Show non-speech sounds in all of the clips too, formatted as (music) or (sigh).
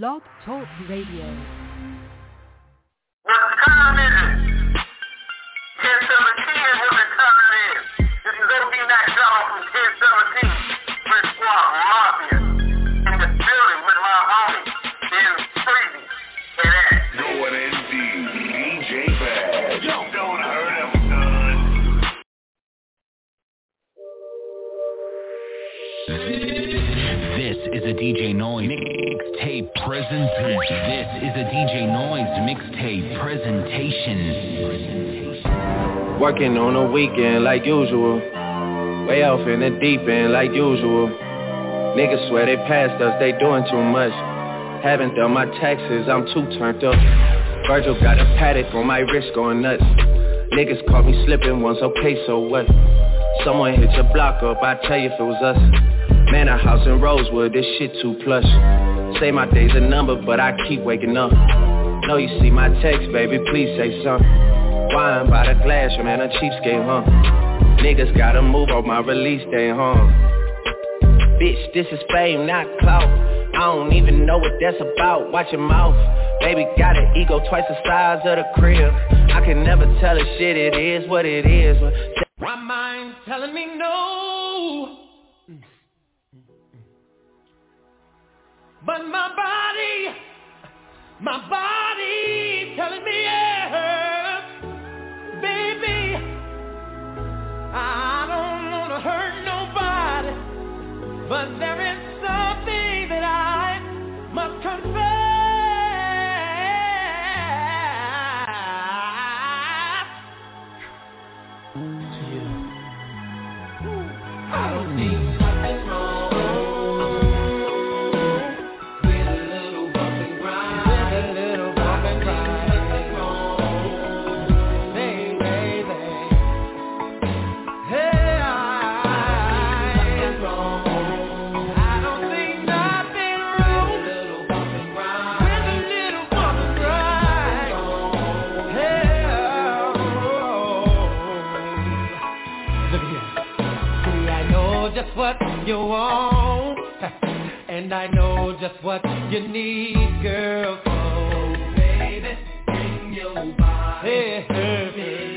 Blog Talk Radio. What time is it? 1017 is what the time is. This is OB Max Dollar from 1017. Brick Squad Mafia. Is a DJ Noise mixtape presentation. This is a DJ Noise mixtape presentation. Working on a weekend like usual. Way off in the deep end like usual. Niggas swear they passed us, they doing too much. Haven't done my taxes, I'm too turned up. Virgil got a Patek on my wrist going nuts. Niggas caught me slipping once, okay, so what? Someone hit your block up, I tell you if it was us. Man, a house in Rosewood, this shit too plush. Say my day's a number, but I keep waking up. Know you see my text, baby, please say something. Wine by the glass, man, a cheapskate, huh? Niggas gotta move on my release day, huh? Bitch, this is fame, not clout. I don't even know what that's about. Watch your mouth. Baby got an ego twice the size of the crib. I can never tell a shit, it is what it is. My mind telling me no. But my body, my body telling me yes. Baby, I don't want to hurt nobody. But there is something that I must confess want, (laughs) and I know just what you need, girl. So, baby, bring your body. Hey,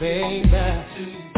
baby.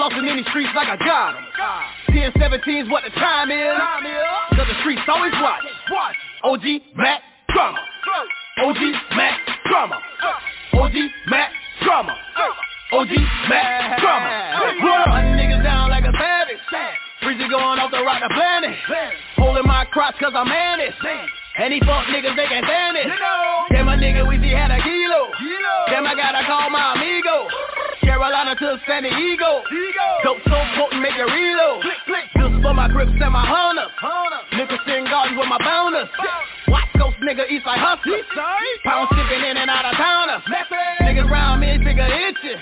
Flossing in these streets like I got 'em. 10, 17's what the time is. Cause the streets always watch. OG Mack Drama. OG Mack Drama. OG Mack Drama. OG Mack Drama. Run niggas down like a savage. Breezy going off the rock the planet. Holding my crotch cause I'm. And these fuck niggas, they can't stand it. Damn, my nigga, we see had a kilo. Damn, I gotta call my amigo. Carolina to San Diego. Dope so potent, make it reload. Just for my grips and my hunters. Nickerson Gardens with my bonus. West Coast nigga, East Side hustler. Pound shipping in and out of towners. Niggas round me, figure itching.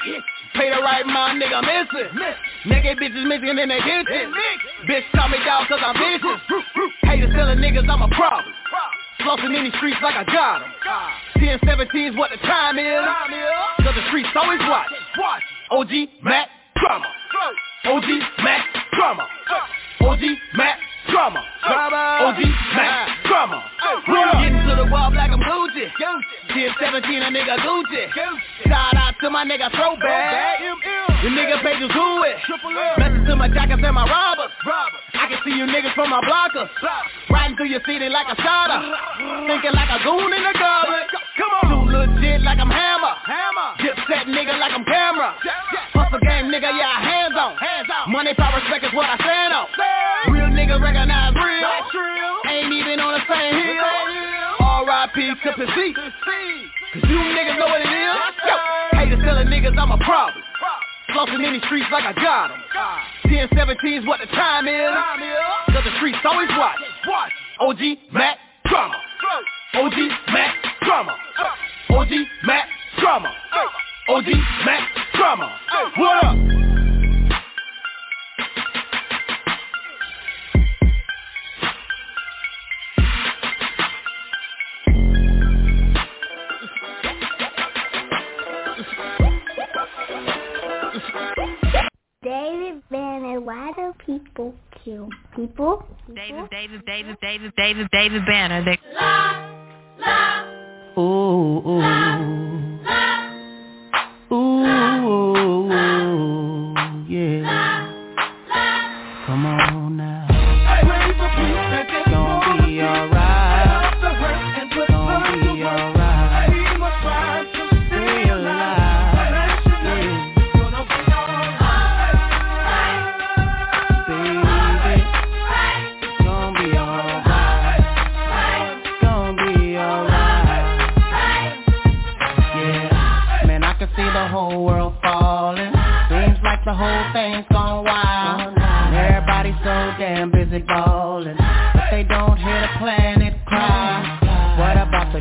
Pay the right mind, nigga missing. Naked bitches missing in their kitchen. Bitch call me dog cause I'm vicious. Haters telling niggas I'm a problem. Flossing in these streets like I got 'em. 10, 17's what the time is. Cause the streets always watch. OG Mack Drama. OG Mack Drama. OG Mack Drama. OG Mack Drama. Getting to the wall like I'm Gucci. 10, 17, a nigga Gucci. Shout out to my nigga Throwback. The nigga pages who it. Message to my jackets and my robbers. I can see you niggas from my blockers. Riding through your city like a shotter. Thinking like a goon in a goblet. Come on. Too legit like I'm Hammer. Hammer. Dip set nigga like I'm Cam'ron. Hustle game nigga, yeah, hands on. Hands on. Money, power, respect is what I stand on. Real nigga recognize real. Ain't even on the same hill. R.I.P. to P.C. Cause you niggas know what it is. Yo, haters telling niggas I'm a problem. Flossing in these streets like I got 'em. 10, 17's what the time is. Cause the streets always watch. OG Mack Drama. OG Mack Drama. OG Mack Drama. OG Mack Drama. What up? Banner, why do people kill people? David, David, David, David, David, David Banner. They... Ooh, ooh. Ooh,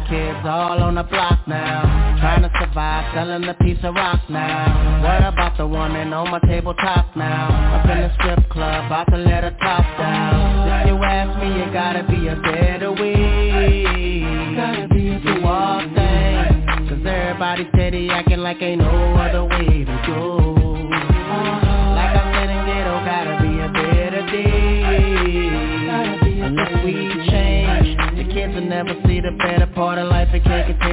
kids all on the block now? Trying to survive, selling a piece of rock now. What about the woman on my tabletop now? Up in the strip club, about to let her top down. If you ask me, it gotta be a better way. Do all things. Cause everybody steady acting like ain't no other way to go. Never see the better part of life and can't continue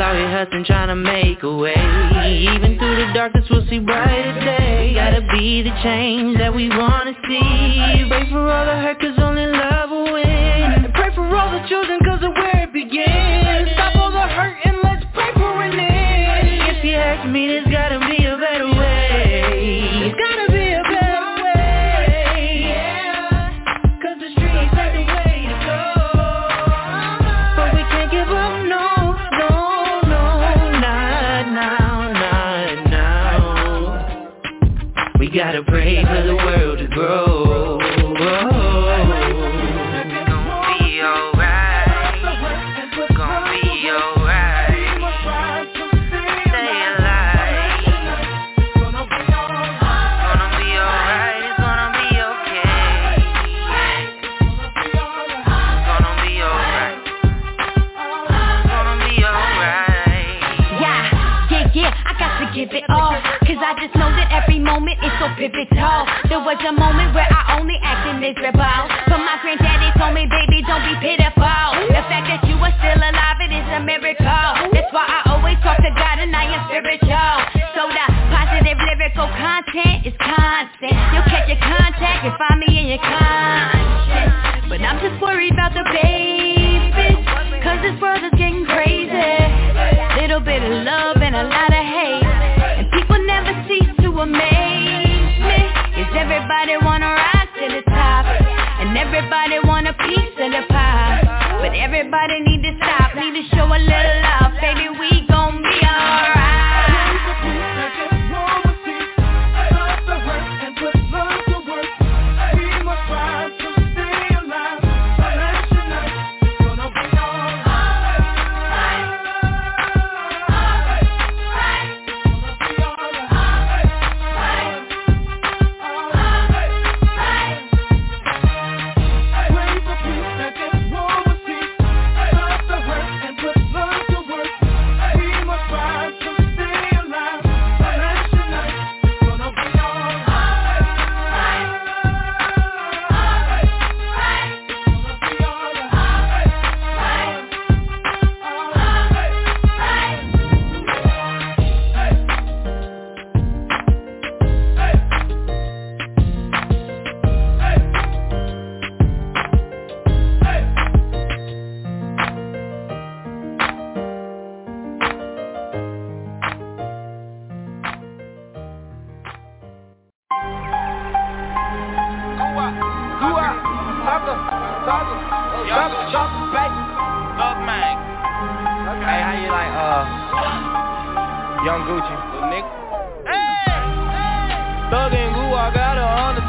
people out here hustling trying to make a way. Even through the darkness we'll see brighter day. Gotta be the change that we wanna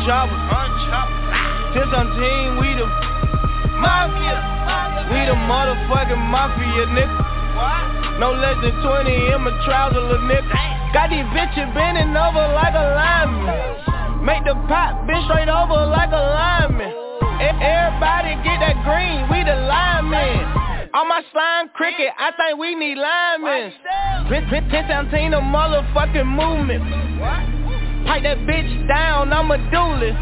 on chopper. Since I'm team, we the mafia. We the motherfucking mafia, nigga. No less than 20 in my trouser, little nigga. Got these bitches bending over like a lineman. Make the pop bitch straight over like a lineman. E- Everybody get that green, we the linemen. On my slime cricket, I think we need linemen. Pin, pin, seventeen, the motherfucking movement. Pipe that bitch down, I'm a duelist.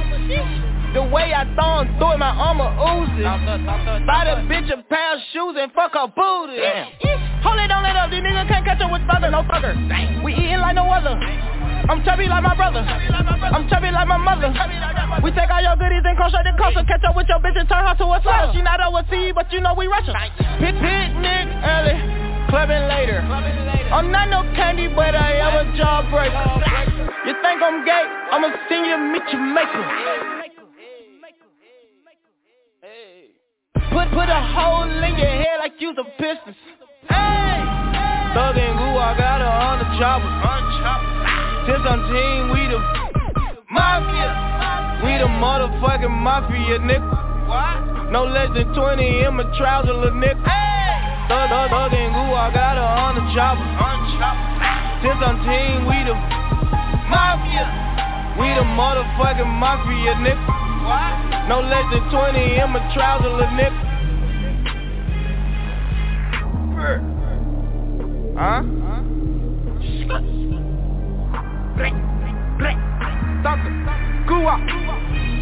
The way I throw him through it, my armor oozes. Buy the bitch a pair of shoes and fuck her booty. Hold it, don't let up, these niggas can't catch up with thugger, no thugger. We eating like no other. I'm chubby like my brother. I'm chubby like my mother. We take all your goodies and cross the coast Catch up with your bitch and turn her to a slut. She not overseas, but you know we Russian. Pick picnic early, clubbing later. I'm not no candy, but I am a jawbreaker. You think I'm gay? I'ma send you to meet your maker. Put put a hole in your head like you's a pistons. Hey, Thug and Goo, I got her on the chopper. Since I'm team, we the mafia. We the motherfucking mafia, nigga. No less than 20 in my trouser, little nigga. Thug, thug, thug and Goo, I got her on the chopper. Since I'm team, we the mafia. We the motherfucking mafia, nigga. No less than 20 in my trouser, little nigga. Huh? Blink, Thugger, goo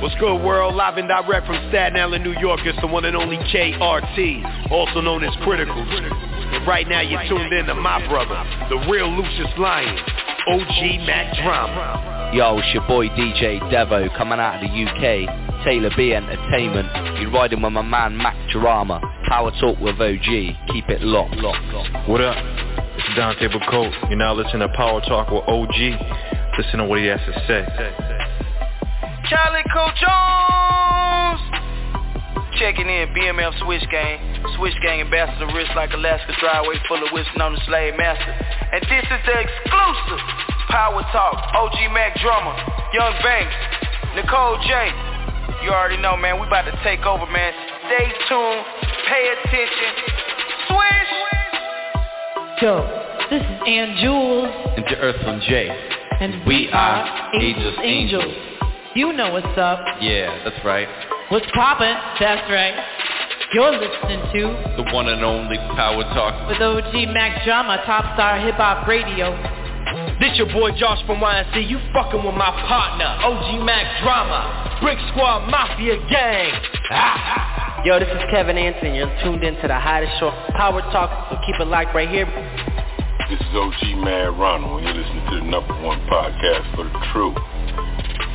What's good, world? Live and direct from Staten Island, New York. It's the one and only KRT, also known as Critical. And right now, you're tuned in to my brother, the real Lucious Lyon, OG Mack Drama. Yo, it's your boy DJ Devo coming out of the UK. Taylor B Entertainment. You're riding with my man Mack Drama. Power Talk with OG. Keep it locked, locked, locked. What up? It's Dante Bacote. You're now listening to Power Talk with OG. Listen to what he has to say. Calico Jones! Checking in, BMF Switch Gang. Switch Gang ambassador, wrist like Alaska driveway full of whistling on the slave master. And this is the exclusive Power Talk, OG Mack Drummer. Young Banks, Nicole J. You already know, man. We about to take over, man. Stay tuned. Pay attention. Swish. Yo, this is Ann Jules. And to Earthling J. And we are Ageless Angels. You know what's up. Yeah, that's right. What's poppin'? That's right. You're listening to The one and only Power Talk. with OG Mack Drama, Top Star Hip Hop Radio. This your boy Josh from YNC. You fucking with my partner, OG Mack Drama, Brick Squad Mafia Gang. Ah. (laughs) Yo, this is Kevin Anson. You're tuned in to the hottest show, Power Talk. So keep it locked right here. This is OG Mad Ronald, and you're listening to the number one podcast for the true.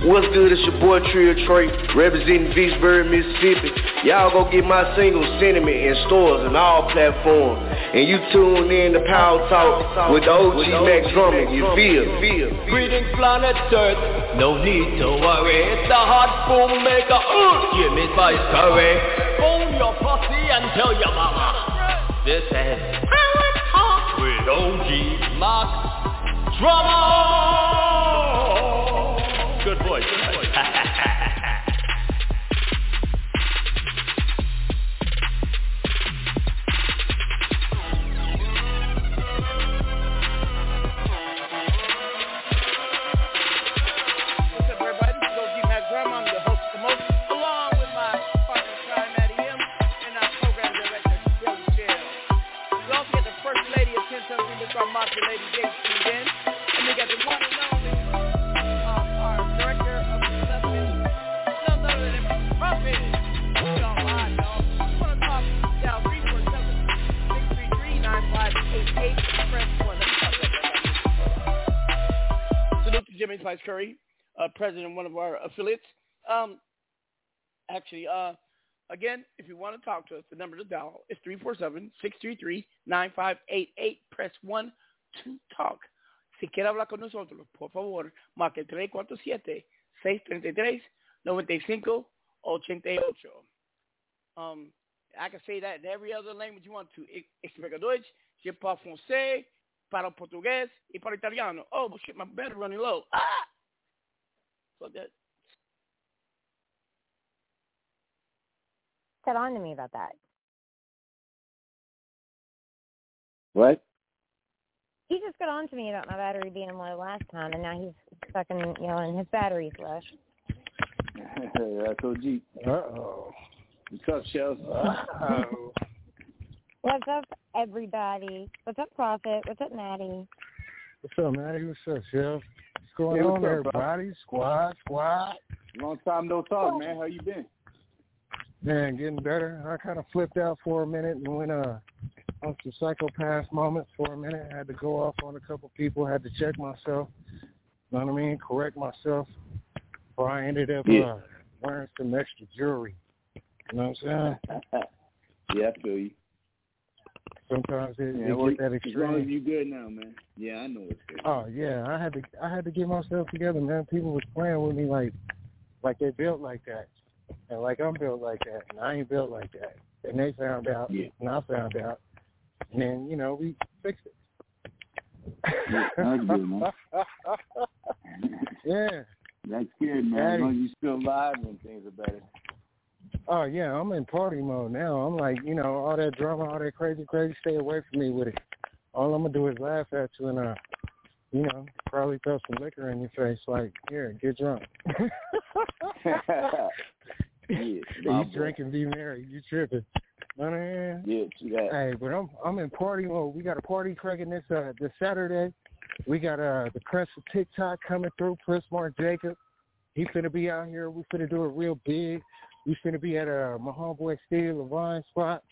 What's good? It's your boy Trio Trey, representing Vicksburg, Mississippi. Y'all go get my single Sentiment in stores and all platforms. And you tune in to Power Talk with the OG Max Drummond. You feel? Feel? Greetings planet Earth, no need to worry. It's the hot boom maker, uh, Jimmy Spice Curry. Phone your posse and tell your mama. This is Power Talk with OG Max Drama. Good Curry uh, president of one of our affiliates. Um, actually, uh, again, if you want to talk to us, the number to dial is 347-633-9588. Press 1 to talk. Si quiere hablar con nosotros, por favor, marque 347-633-9588. Um, I can say that in every other language you want to. Explica Deutsch, je parle français, para portugués, y para italiano. Oh, shit, my battery running low. Ah! So that Got on to me about that. What? He just got on to me about my battery being low last time, and now he's fucking yelling his battery's (laughs) low. That's OG. Uh-oh. What's up, Shells? Uh-oh. (laughs) What's up, everybody? What's up, Prophet? What's up, Matty? What's up, Matty? What's up, Chef? What's going Hey, what's on, up, everybody? Squad, squad. Long time no talk, man. How you been? Man, getting better. I kind of flipped out for a minute and went uh, on some psychopath moments for a minute. had to go off on a couple people. had to check myself. You know what I mean? Correct myself. Before I ended up Yeah. uh, wearing some extra jewelry. You know what I'm saying? (laughs) yeah, I feel you. Sometimes it, Yeah, it well, get that as long as extreme. you good now, man. Yeah, I know it's good. Oh yeah, I had to I had to get myself together, man. People was playing with me like like they built like that. And like I'm built like that and I ain't built like that. And they found out and I found out. And then, you know, we fixed it. Yeah, that's good, man. (laughs) yeah. That's good, man. As long as you still alive and things are better. Oh yeah, I'm in party mode now. I'm like, you know, all that drama, all that crazy, crazy, stay away from me with it. All I'm gonna do is laugh at you and uh you know, probably throw some liquor in your face like, here, get drunk. (laughs) Yeah, you drink and be merry. You tripping. What I? Yeah. Hey, but I'm I'm in party mode. We got a party cracking this uh this Saturday. We got uh the Prince of TikTok coming through, Prince Mark Jacob. He's gonna be out here. We're gonna do it real big. We finna be at uh my homeboy Steve Levine spot.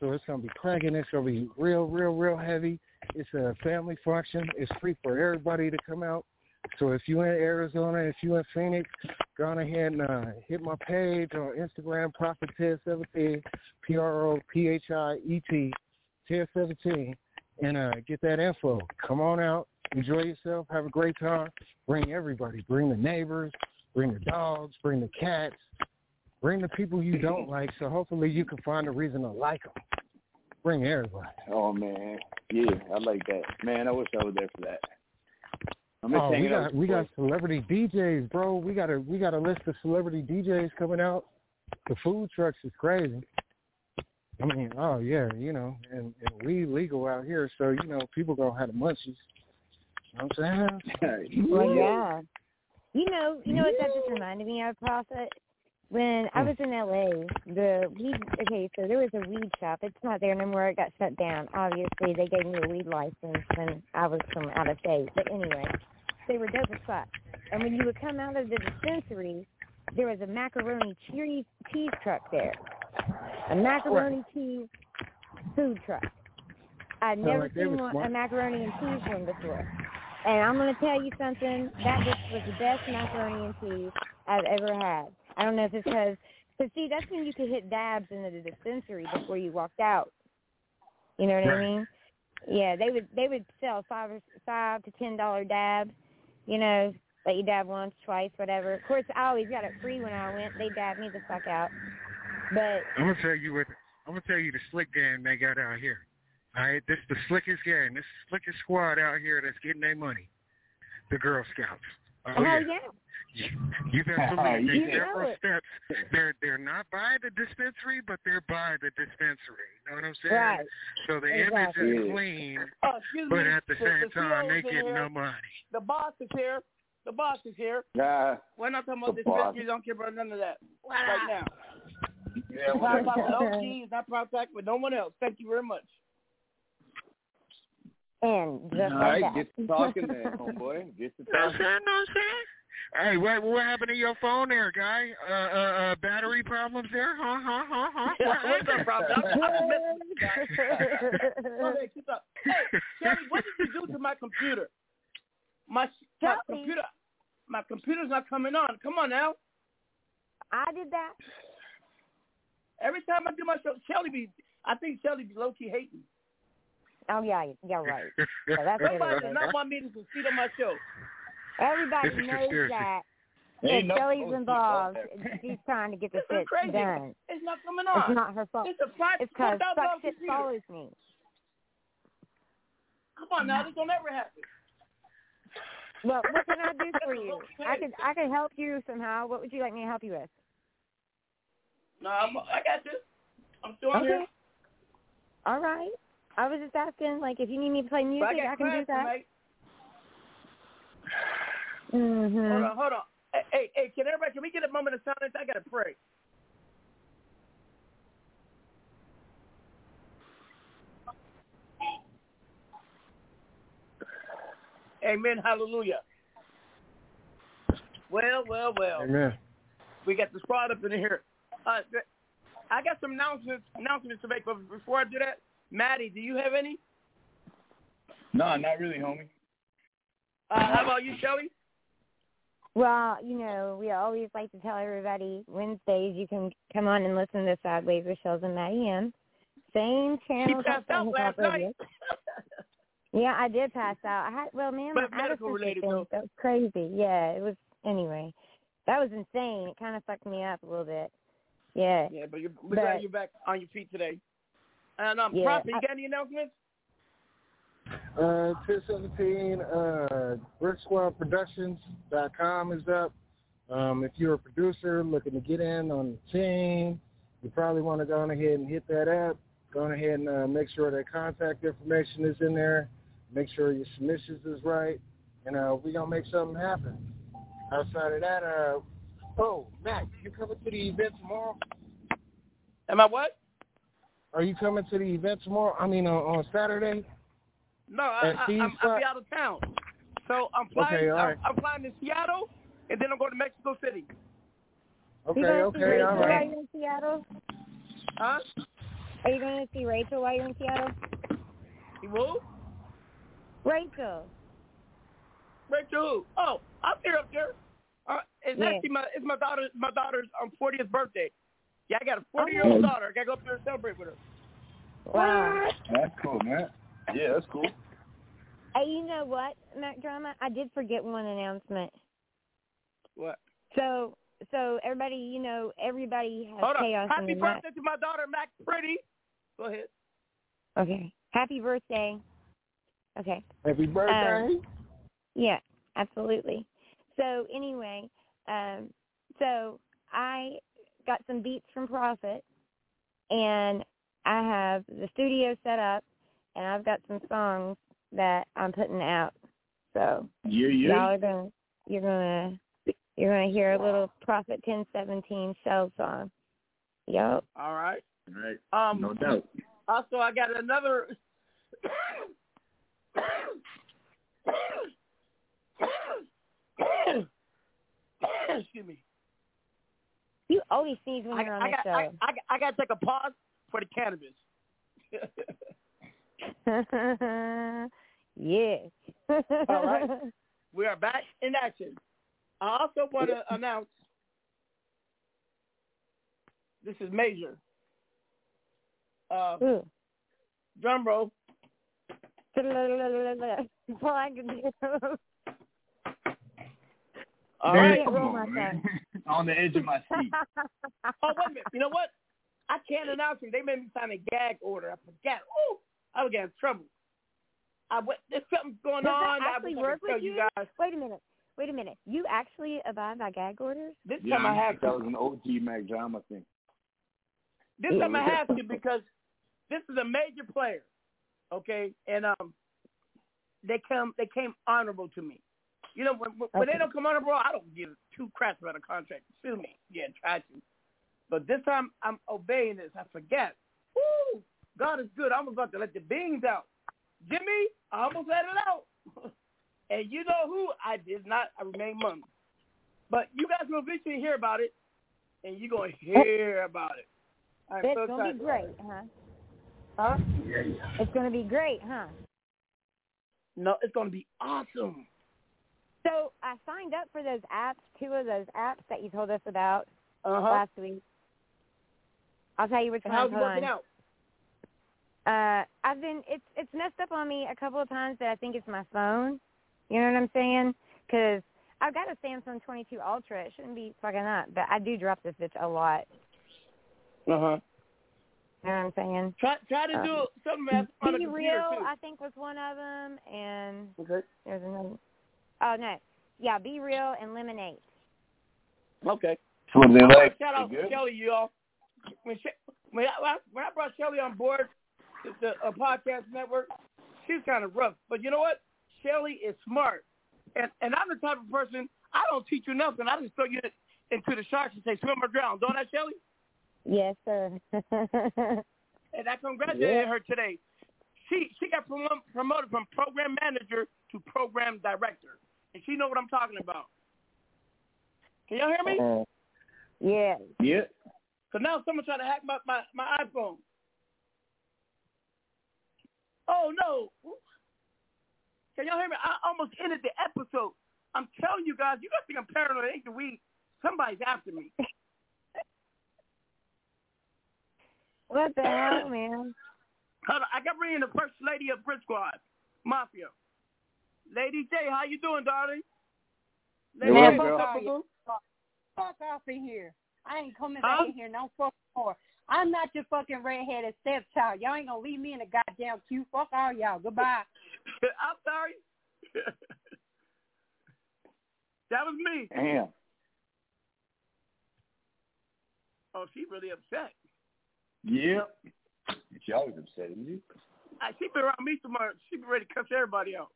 So it's gonna be cracking. It's gonna be real, real, real heavy. It's a family function. It's free for everybody to come out. So if you're in Arizona, if you're in Phoenix, go on ahead and uh, hit my page on Instagram, Prophet Ted Seventeen, P R O P H I E T, Ted Seventeen, and uh, get that info. Come on out, enjoy yourself, have a great time. Bring everybody, bring the neighbors, bring the dogs, bring the cats, bring the people you don't like. So hopefully you can find a reason to like them. Bring everybody. Oh man, yeah, I like that. Man, I wish I was there for that. I'm just Oh, we got with we got celebrity DJs, bro. We got a we got a list of celebrity DJs coming out. The food trucks is crazy. I mean, oh yeah, you know, and, and we legal out here, so you know people gonna have the munchies. You know what I'm saying? (laughs) Well, yeah. You know, you know what that just reminded me of, Prophet? When I was in LA, the weed, okay, so there was a weed shop. It's not there no more. It got shut down. Obviously, they gave me a weed license when I was from out of state. But anyway, they were dope as fuck. And when you would come out of the dispensary, there was a macaroni cheese, cheese truck there. A macaroni cheese food truck. I'd never like seen one, smart. a macaroni and cheese one before. And I'm going to tell you something. That just was the best macaroni and cheese I've ever had. I don't know if it's because, cause see, that's when you could hit dabs into the dispensary before you walked out. You know what I mean? Yeah, they would they would sell five or five to ten dollar dabs. You know, let you dab once, twice, whatever. Of course, I always got it free when I went. They dabbed me the fuck out. But I'm gonna tell you what I'm gonna tell you the slick game they got out here. All right, this the slickest game. This slickest squad out here that's getting their money. The Girl Scouts. Oh, oh yeah. yeah, You better believe You they (laughs) know several it. steps. They're they're not by the dispensary, but they're by the dispensary. You know what I'm saying? Right. So the Exactly. image is clean, Uh, but me. at the same the time they CEO's in getting here. no money. The boss is here. The boss is here. Nah, We're not talking about The dispensaries. Don't care about none of that right now. yeah, It's well, (laughs) not about no G's, not contact with no one else. Thank you very much. and just all like right, that. get to talking then, homeboy. Get to (laughs) You know what I'm talking. saying? Know what I'm saying? Hey, what what happened to your phone there, guy? Uh, uh, uh battery problems there? Huh, huh, huh, huh? (laughs) What What's happened? up, Rob? I'm, I'm messing with you guys. (laughs) Go ahead, keep up. Hey, Shelly, what did you do to my computer? My, my Shelly? computer, my computer's not coming on. Come on now. I did that. Every time I do my show, Shelly be, I think Shelly be low key hating. Oh yeah, yeah, right. (laughs) Yeah, that's Somebody does not want me to succeed on my show. Everybody It's a knows conspiracy. that Ain't if no Shelly's bullshit involved, about she's trying to get the This is shit crazy. done. It's not coming off. It's not her fault. It's a five, It's because $4,000 fuck shit computer. follows me. Come on now, this don't ever happen. Well, what can I do for you? I could I could help you somehow. What would you like me to help you with? No, I'm, I got this. I'm still on Okay. here. All right. I was just asking, like, if you need me to play music, I I can do that. tonight. Mm-hmm. Hold on, hold on. Hey, hey, hey, can everybody, can we get a moment of silence? I got to pray. Amen. Hallelujah. Well, well, well. Amen. We got the squad up in here. Uh, I got some announcements announcements to make, but before I do that, Matty, do you have any? No, not really, homie. Uh, how about you, Shelly? Well, you know, we always like to tell everybody Wednesdays you can come on and listen to Sidewayz with Shellz and Matty M. Same channel. She passed out last night. Yeah, I did pass out. I had well, man, But medical attitude related, though. That was crazy. Yeah, it was. Anyway, that was insane. It kind of fucked me up a little bit. Yeah. Yeah, but you're, we're But- glad you're back on your feet today. And um, Yeah, Prophet, you I- got any announcements? Uh, 1017, uh, BrickSquadProductions.com is up. Um, if you're a producer looking to get in on the team, you probably want to go on ahead and hit that up. Go on ahead and uh, make sure that contact information is in there. Make sure your submissions is right. And uh, we're going to make something happen. Outside of that, uh, oh, Matt, you coming to the event tomorrow? Am I what? Are you coming to the event tomorrow? I mean, on, on Saturday? No, I, At I, Steve's I'm, I'll be out of town. So I'm flying. Okay, all right. I'm, I'm flying to Seattle, and then I'm going to Mexico City. Okay, you going to see okay, Rachel all while right. you're in Seattle? Huh? Are you going to see Rachel while you're in Seattle? You will? Rachel. Rachel who? Oh, I'm here up there. Uh, it's Yeah. actually my it's my daughter my daughter's um 40th birthday. Yeah, I got a 40 year old Oh. daughter. I gotta go up there and celebrate with her. Wow. That's cool, man. Yeah, that's cool. Hey, you know what, Mack Drama? I did forget one announcement. What? So, so everybody, you know, everybody has Hold on. chaos in Happy the night. birthday to my daughter Mac Pretty. Go ahead. Okay. Happy birthday. Okay. Happy birthday. Um, yeah, absolutely. So anyway, um, so I got some beats from Prophet, and I have the studio set up, and I've got some songs that I'm putting out. So Yeah, y'all are gonna, you're gonna, you're gonna hear a little Prophet 1017 shell song. Yup. All right. Right. Um, No doubt. Also, I got another. Excuse me. You always sneeze when I, you're on I the got, show. I, I, I got to take a pause for the cannabis. (laughs) (laughs) yes. All right. (laughs) We are back in action. I also want to announce this is major. Uh, drum roll. That's (laughs) all I can do. All I right. can't roll my tongue. On the edge of my seat. oh, wait a minute. You know what? I can't announce it. They made me sign a gag order. I forgot. Ooh, I would get in trouble. I went, (laughs) there's something going Does on. that I actually wish I work tell with you you? guys. Wait a minute. Wait a minute. You actually abide by gag orders? This Yeah, time I have that to. was an OG Mack drama thing. This time I have to because this is a major player, okay? And um, they come they came honorable to me. You know, when when when they don't come honorable, I don't give two craps about a contract. Sue me, yeah, try to. But this time I'm obeying this. I forget. Woo! God is good. I'm about to let the beans out. Jimmy, I almost let it out. (laughs) and you know who? I did not. I remain mum. But you guys will eventually hear about it, and you're gonna hear about it. I'm It's so gonna be great, huh? Huh? It's gonna be great, huh? No, it's gonna be awesome. So I signed up for those apps, two of those apps that you told us about Uh-huh. last week. I'll tell you which And ones. how's it working on. out? Uh, I've been it's it's messed up on me a couple of times, that I think it's my phone. You know what I'm saying? Because I've got a Samsung 22 Ultra. It shouldn't be fucking up, but I do drop this bitch a lot. Uh huh. You know what I'm saying? Try try to Um, do something that's on the Be computer real, too. I think was one of them, and Okay. there's another. Oh no, yeah, BeReal and lemonade. Okay. So what they like? Shout out They good? Y'all. When, she, when, I, when I brought Shelly on board the, the uh, podcast network, She's kind of rough. But you know what? Shelly is smart, and and I'm the type of person I don't teach you nothing. I just throw you into the sharks and say swim or drown. Don't I, Shelly? Yes, sir. (laughs) And I congratulated Yeah. her today. She she got promo- promoted from program manager to program director, and she know what I'm talking about. Can y'all hear me? Uh, yeah. Yeah. So now someone trying to hack my, my, my iPhone. Oh no! Can y'all hear me? I almost ended the episode. I'm telling you guys, you guys think I'm paranoid? Ain't the weed? Somebody's after me. What the (coughs) hell, man? Hold on, I got bring in the first lady of Brick Squad, Mafia. Lady J, how you doing, darling? Lady Man, J, fuck what's up, all boo? you. Fuck off in here. I ain't coming Huh? back in here no fucking more. I'm not your fucking redheaded stepchild. Y'all ain't gonna leave me in a goddamn queue. Fuck all y'all. Goodbye. (laughs) I'm sorry. (laughs) that was me. Damn. Oh, she really upset. Yeah. She always upset, isn't she? Uh, she been around me too much. She be ready to cuss everybody out.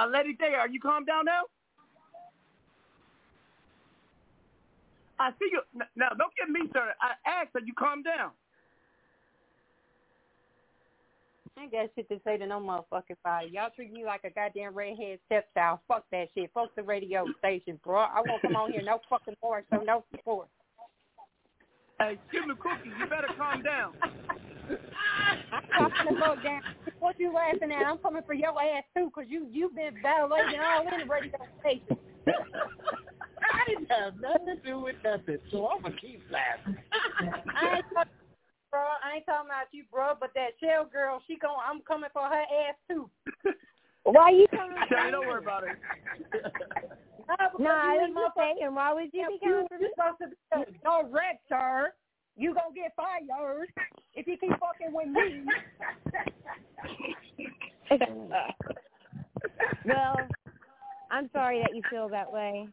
Uh, Lady Day, are you calm down now? I see you. Now, don't get me started. I asked that you calm down. I ain't got shit to say to no motherfucking fire. Y'all treat me like a goddamn redhead stepchild. Fuck that shit. Fuck the radio station, bro. I won't come on here no fucking more, so no support. Hey, give me cookies. You better calm down. I'm gonna go down. What you laughing at? I'm coming for your ass too, cause you you been violating all in the radio station. I didn't have nothing to do with nothing, so I'm gonna keep laughing. I ain't talking, bro. I ain't talking about you, bro. But that shell girl, she gon' I'm coming for her ass too. Why you coming? Shelly, don't worry about it. No, I was just saying, why would you be coming for me? Supposed to be director. You gonna get fired if you keep fucking with me. (laughs) well, I'm sorry that you feel that way,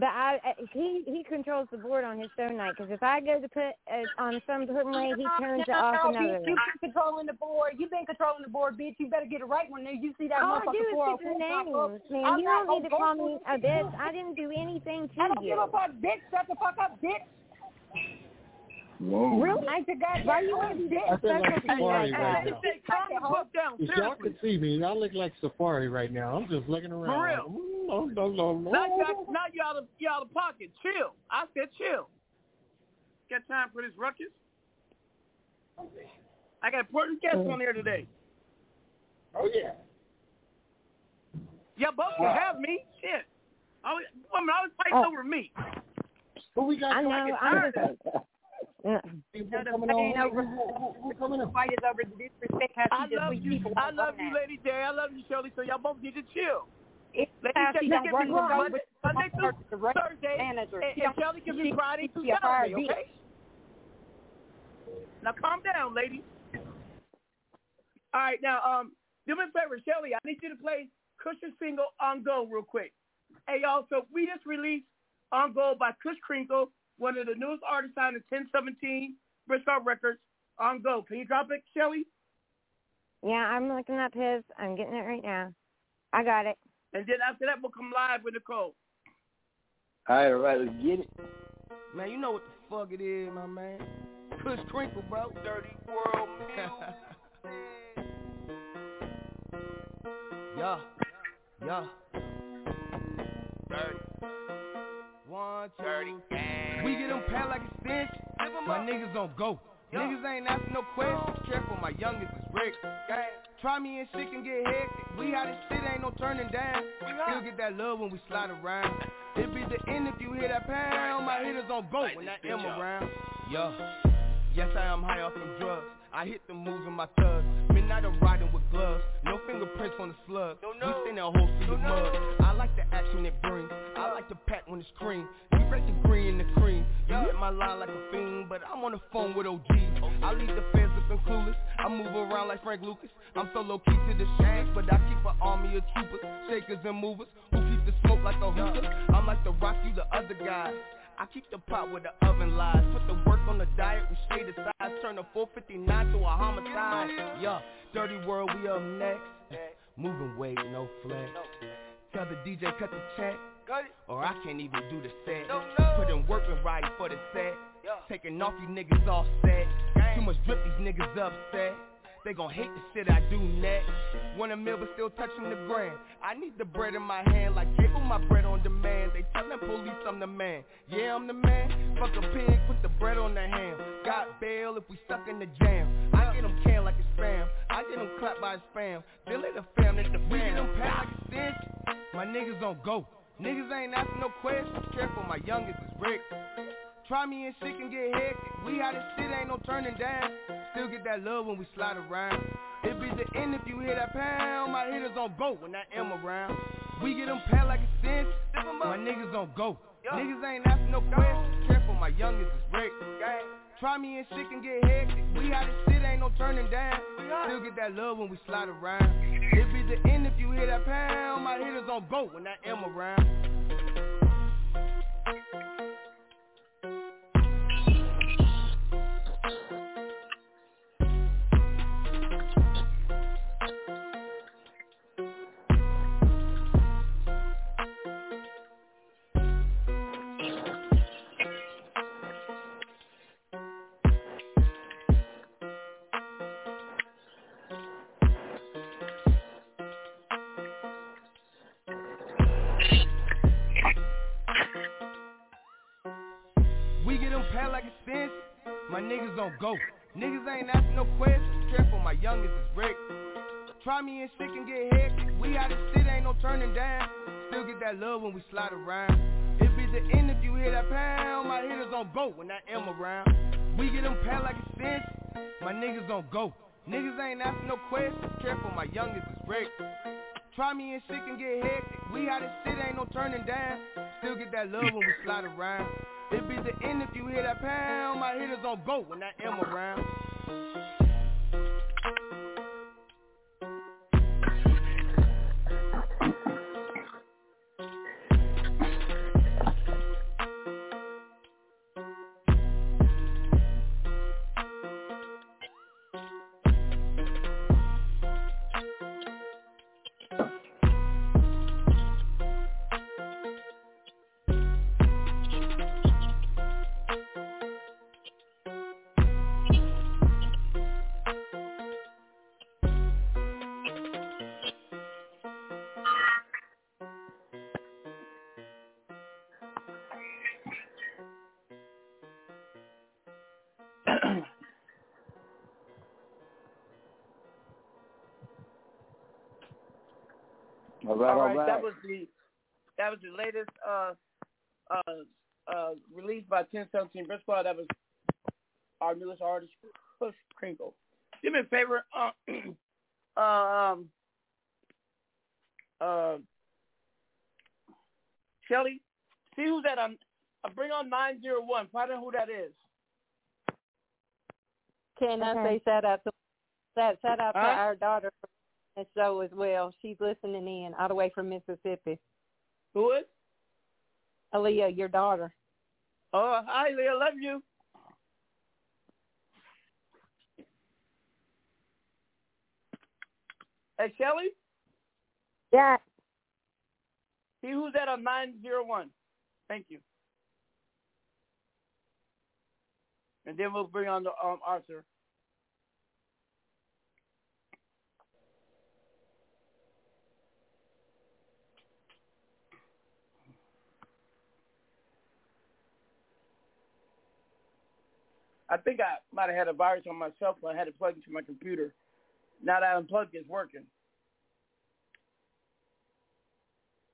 but I, I he he controls the board on his phone night because if I go to put uh, on some certain way, he turns it off No, another bitch, you way. been controlling the board. You've been controlling the board, bitch. You better get it right when you see that All I motherfucker do is four get your pop up. names, man. I'm You don't need to call me a bitch. I didn't do anything to you. I don't you. give a fuck, bitch. Shut the fuck up, bitch. Whoa. Really? I said, God, Why you want to be I feel like disrespectful to me Safari like right that? now. Hey, calm the fuck down. If y'all Seriously. can see me, I look like Safari right now. I'm just looking around. For real. Like, no, no, no, no. Now you, out, now you out of you out of pocket. Chill. I said chill. Got time for this ruckus? I got important guests on here today. Oh yeah. Y'all both can have me. Shit. Always, woman always fighting Oh. over me. Who we got I know. get I'm tired just. Yeah. Who No, coming fight on? over. Who- who- who coming The fight is over the disrespect has I love you. I love you, Lady J. I love you, Shirley. So y'all both need to chill. It's Lady how she you don't me with Monday, Monday through the Thursday, manager. and, She and don't- gives she- me Friday she through Saturday, okay? Now calm down, lady. All right, now, um, do me a favor, Shelly. I need you to play Cushion single on Go real quick. Hey, y'all, so we just released On Go by Kush Crinkle, one of the newest artists signed in 1017 Brick Squad Records. On Go. Can you drop it, Shelly? Yeah, I'm looking up his. I'm getting it right now. I got it. And then after that, we'll come live with Nicole. All right, all right, let's get it. Man, you know what the fuck it is, my man. Kush Crinkle, bro. Dirty world (laughs) Yeah. Yeah. Dirty. One, two. Dirty. We get them pat like a stench. My niggas don't go. Niggas ain't asking no questions. Careful, my youngest is Rick. Try me and shit can get hectic. We how this shit ain't no turning down. We Still get that love when we slide around. It be the end if you hear that pound. My hitters on go when that M around. Yo. Yes, I am high off some drugs. I hit the moves in my thugs. Midnight I'm riding with gloves. No fingerprints on the slug. We send a whole sea of mud. I like the action it brings. I like the pat when it's cream. You break the green and the cream. You hit my line like a fiend, but I'm on the phone with OGs. I leave the feds looking clueless. I move around like Frank Lucas. I'm so low key to the shooters, but I keep an army of troopers, shakers and movers who keep the smoke like a hookah. I'm like the rock, you the other guy. I keep the pot where the oven lies. Put the work on the diet, we shade the size. Turn a 459 to a homicide. Yeah, dirty world, we up next. Moving weight, no flex. Tell the DJ cut the check. Or I can't even do the set. Put in work and riding for the set. Taking off you niggas off set. Too much drip, these niggas upset. They gon' hate the shit I do next. Want a meal but still touching the grand. I need the bread in my hand like cable, my bread on demand. They tellin' police I'm the man. Yeah, I'm the man. Fuck a pig, put the bread on the ham. Got bail if we stuck in the jam. I get them canned like it's spam. I get them clapped by spam. Then let the fam, let the fam. We get them packed like a stench. My niggas don't go. Niggas ain't asking no questions. Careful, my youngest is Rick. Try me and shit can get hectic. We how this shit ain't no turning down. Still get that love when we slide around. It be the end if you hear that pound. My hitters on go when that M around. We get them pat like a stench. My niggas on go. Niggas ain't asking no questions. Careful, my youngest is Rick. Try me and shit can get hectic. We how this shit ain't no turning down. Still get that love when we slide around. It be the end if you hear that pound. My hitters on go when that M around. Go. Niggas ain't asking no questions, careful, my youngest is Rick. Try me and shit can get hectic. We out of shit, ain't no turning down. Still get that love when we slide around. It be the end if you hear that pound. My hitters on go when that M around. We get them pound like a cinch. My niggas on go. Niggas ain't asking no questions. Careful, my youngest is Rick. Try me and shit can get hectic. We out of shit, ain't no turning down. Still get that love when we slide around. It be the end if you hear that pound. My hitters on go when that M around. All right, all right. That was the that was the latest uh uh uh released by ten seventeen Brick Squad. That was our newest artist, Kush Crinkle. Do me a favor, uh, (clears throat) um uh Shelly, see who's that on uh, bring on nine zero one. Find out who that is. Can I say shout out to shout, shout out to Huh? our daughter and so as well. She's listening in all the way from Mississippi. Who is? Aaliyah, your daughter. Oh, hi Leah, love you. Hey Shelly, Yeah. see who's that on nine zero one. Thank you. And then we'll bring on the um Arthur. I think I might have had a virus on my cell phone. I had it plugged into my computer. Now that I unplugged, it's working.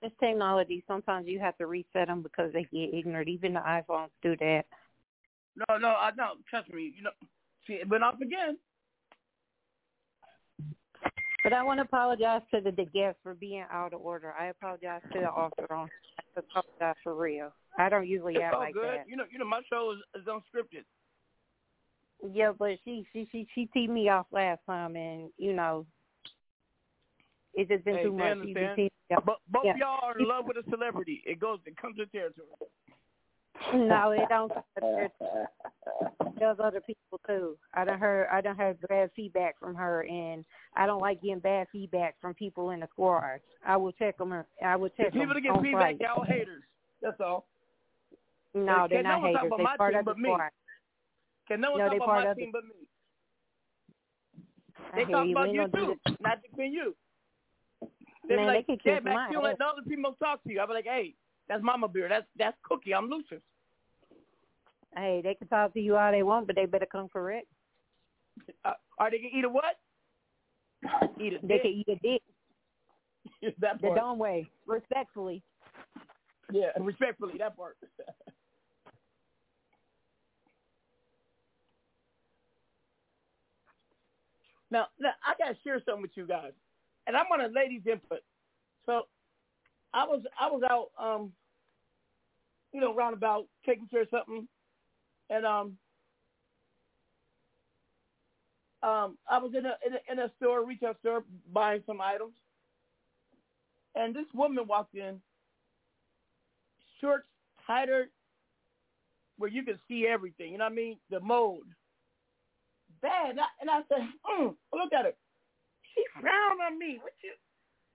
It's technology. Sometimes you have to reset them because they get ignorant. Even the iPhones do that. No, no, I no. Trust me. You know, see, it went off again. But I want to apologize to the, the guests for being out of order. I apologize to the author on. I apologize for real. I don't usually It's act all like good. that. You know, you know, my show is, is unscripted. Yeah, but she she she she teed me off last time, and you know, it just been Hey, too they much. She just me off. But both Yeah. y'all are in love with a celebrity. (laughs) It goes, it comes with territory. No, it don't. There's other people too. I done heard I done heard bad feedback from her, and I don't like getting bad feedback from people in the squad. I will check them. I will check people them that get feedback, Friday. y'all haters. That's all. No, Hey, they're not no one talk haters. They my part team of the squad. Can no one No, talk they about my the- team but me? They talk you. about you too, (laughs) not just me you. They be Man, they like, can yeah, kiss Max, you don't let the other people talk to you. I'll be like, hey, that's Mama Beer. That's that's Cookie. I'm Lucious. Hey, they can talk to you all they want, but they better come correct. Uh, are they gonna eat a what? (sighs) Eat a They dick. can eat a dick (laughs) that the part. dumb way, respectfully. Yeah, respectfully, that part. (laughs) now, now, I gotta share something with you guys, and I'm on a ladies' input. So, I was I was out, um, you know, roundabout taking care of something, and um, um, I was in a, in a in a store, retail store, buying some items, and this woman walked in, shorts tighter, where you can see everything. You know what I mean? The mode. Bad. And I, and I said, mm, look at her. She frowned on me. What you?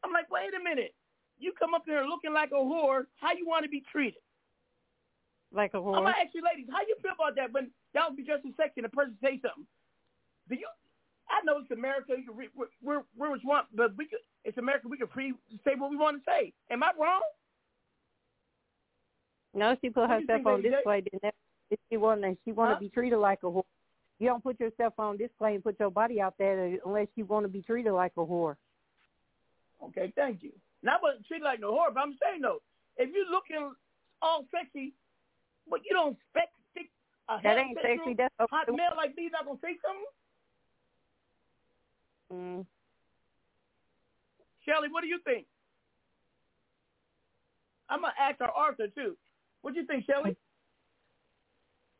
I'm like, wait a minute. You come up there looking like a whore. How you want to be treated? Like a whore. I'm gonna ask you, ladies, how you feel about that when y'all be in sexy and a person say something? Do you? I know it's America. You can re, we're we're we're what you want, but we could. It's America. We can free say what we want to say. Am I wrong? No, she put What do you herself on display. Didn't? She want to she want to Huh? be treated like a whore. You don't put yourself on display and put your body out there unless you want to be treated like a whore. Okay, thank you. Not but treated like no whore, but I'm saying though, if you're looking all sexy, but you don't expect a That ain't sexy. That's hot male like me not gonna say something. Mm. Shelly, what do you think? I'm gonna ask our Arthur too. What do you think, Shelly?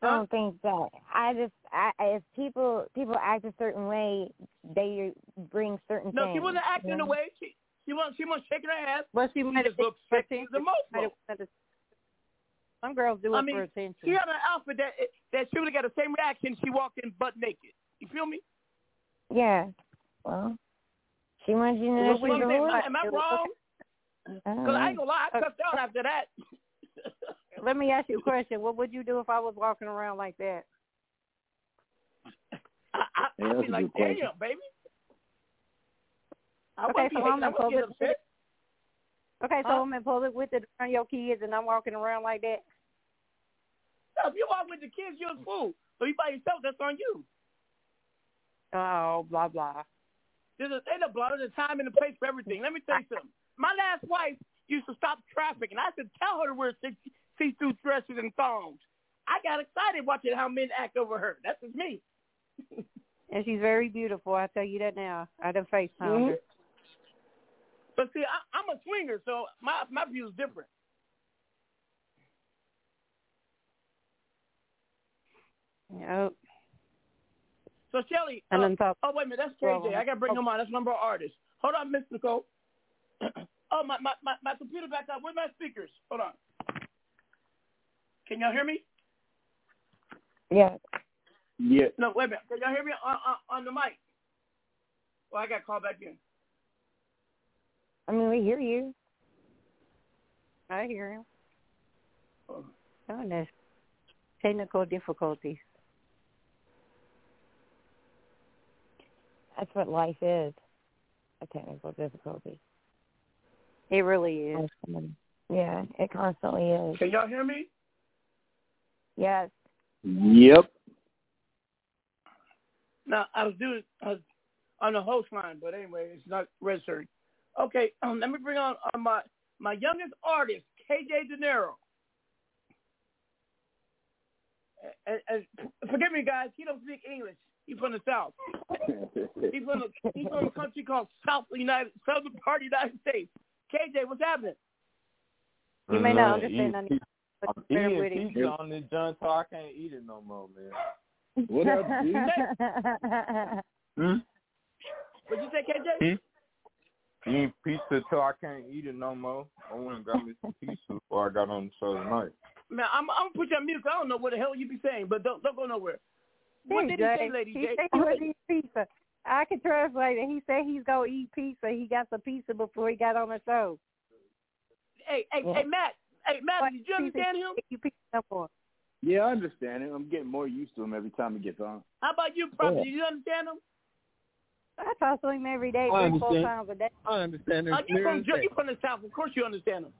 I don't think that. I just, I, if people people act a certain way, they bring certain things. No, things. she wasn't acting you the know? way she she wasn't she wasn't shaking her ass. But she might just looked sexy the most. might have wanted to- Some girls do it I mean, for attention. she had an outfit that that she would have got the same reaction she walked in butt naked. You feel me? Yeah. Well, she wants you to know Well, she's what a I'm saying, whore. am I wrong? Because I ain't gonna lie, I uh, cussed out after that. (laughs) Let me ask you a question. What would you do if I was walking around like that? (laughs) I, Yeah, I'd that's be like, good question. damn, baby. I Okay, so I'm in public. upset. Okay, so Huh? I'm in public with it around your kids, and I'm walking around like that. No, if you walk with the kids, you're a fool. So you by yourself, that's on you. Oh, blah blah. There's a, there's a, there's a time and a place for everything. Let me tell you something. My last wife used to stop traffic, and I said, tell her to wear six, see-through dresses and thongs. I got excited watching how men act over her. That's just me. (laughs) And she's very beautiful. I tell you that now. I done FaceTime Mhm. her. But see, I, I'm a swinger, so my my view is different. Yep. So Shelly, uh, thought- oh wait a minute, that's KJ. I gotta bring him on. That's one of artists. Hold on, Miss Nicole. (clears throat) oh my, my my my computer back up. Where's my speakers? Hold on. Can y'all hear me? Yeah. Yeah. No, wait a minute. Can y'all hear me on on, on the mic? Well, I got called back in. I mean, we hear you. I hear him. Oh. Oh, that's technical difficulties. That's what life is. A technical difficulty. It really is. Yeah, it constantly is. Can y'all hear me? Yes. Yep. Now I was doing I was on the host line, but anyway, it's not registered. Okay, um, (clears throat) let me bring on uh, my my youngest artist, KJ De Niro. And, and forgive me, guys, he don't speak English. He's from the South. (laughs) He's from the he's from a country called South United Southern Part of the United States. KJ, what's happening? You may not understand anything, but I'm eating pizza on this junk, so I can't eat it no more, man. What up, (laughs) dude? Hmm? What'd you say, KJ? Hmm? Eating pizza till I can't eat it no more. I went and got me some pizza before I got on the show tonight. Man, I'm I'm gonna put you on mute. 'cause I don't know what the hell you be saying, but don't don't go nowhere. What Hey, did he say, Jay, Lady he J? said he would eat pizza. I can translate it. He said he's gonna eat pizza. He got some pizza before he got on the show. Hey, hey, hey, Matt. Hey, Matt, did you understand him? You pizza no more. Yeah, I understand him. I'm getting more used to him every time he gets on. How about you, Prophet? Yeah. Did you understand him? I talk to him every day, I three, four times a day. I understand Uh, him you clear from as Ge- you from the South? Of course you understand him.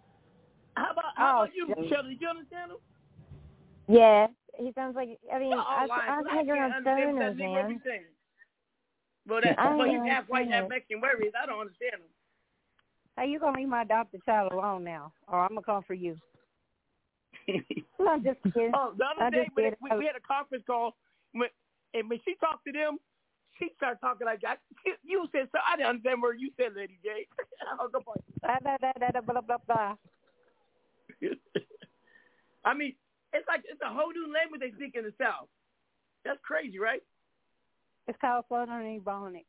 How about how Oh, about you, shit. Shelly? Did you understand him? Yeah, he sounds like. I mean, Y'all I, all lying, I 'cause I think you're can't on understand that stoners, Negro be man. saying. Well, that, I well, he's don't half white, half understand it. Mexican. Where he is, I don't understand him. Hey, you gonna leave my adopted child alone now, or I'm gonna come for you. (laughs) I'm just kidding. Oh, the other day just we, we, had a conference call, when, and when she talked to them, she started talking like that. You- You said so. I didn't understand where you said, Lady J. (laughs) I hung up on. Da, da, da, da, da, blah blah blah. (laughs) I mean, it's like it's a whole new language they speak in the South. That's crazy, right? It's called Southern Ebonics.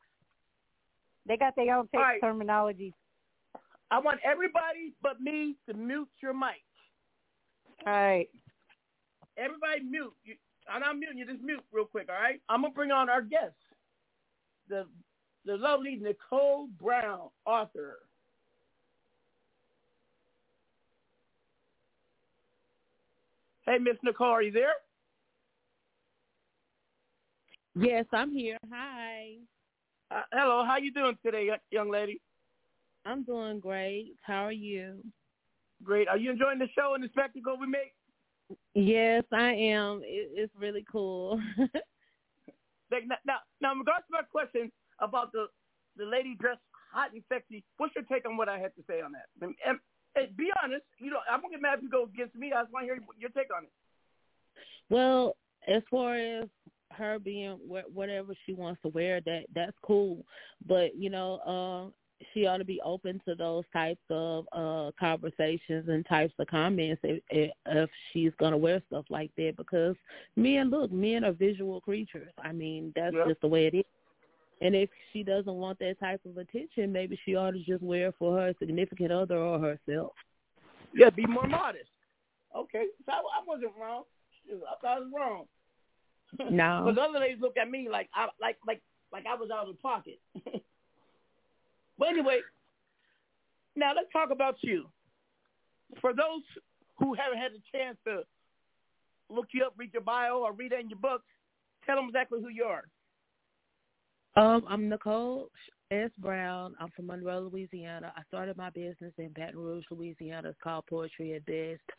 They got their own right. terminology. I want everybody but me to mute your mic. All right. Everybody mute. You, I'm not muting you. Just mute real quick, all right? I'm gonna bring on our guest, the the lovely Nicole Brown, author. Hey, Miss Nicole, are you there? Yes, I'm here. Hi. Uh, hello, how you doing today, young lady? I'm doing great. How are you? Great. Are you enjoying the show and the spectacle we make? Yes, I am. It, it's really cool. (laughs) Like, now, now, now, in regards to my question about the the lady dressed hot and sexy, what's your take on what I had to say on that? And, and, and be honest, you know, I'm gonna get mad if you go against me. I just want to hear your take on it. Well, as far as her being whatever she wants to wear, that that's cool. But you know, uh, she ought to be open to those types of uh conversations and types of comments if, if, she's gonna wear stuff like that. Because men, look, men are visual creatures. I mean, that's Yep. just the way it is. And if she doesn't want that type of attention, maybe she ought to just wear it for her significant other or herself. Yeah, be more modest. Okay, so I, I wasn't wrong. I thought I was wrong. No. (laughs) because other ladies look at me like I like like like I was out of pocket. (laughs) but anyway, now let's talk about you. For those who haven't had a chance to look you up, read your bio, or read it in your books, tell them exactly who you are. Um, I'm Nicole S. Brown. I'm from Monroe, Louisiana. I started my business in Baton Rouge, Louisiana. It's called Poetry at Best.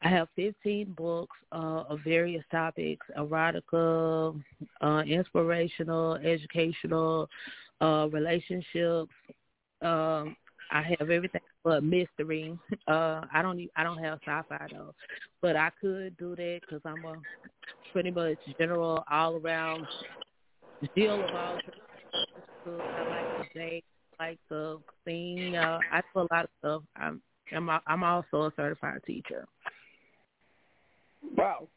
I have 15 books uh, of various topics: erotica, uh, inspirational, educational, uh, relationships. Um, I have everything but mystery. Uh, I don't. I don't have sci-fi though, but I could do that because I'm a pretty much general, all around deal of all trades. I like to date, like to sing. Uh, I do a lot of stuff. I'm I'm I'm also a certified teacher. Wow,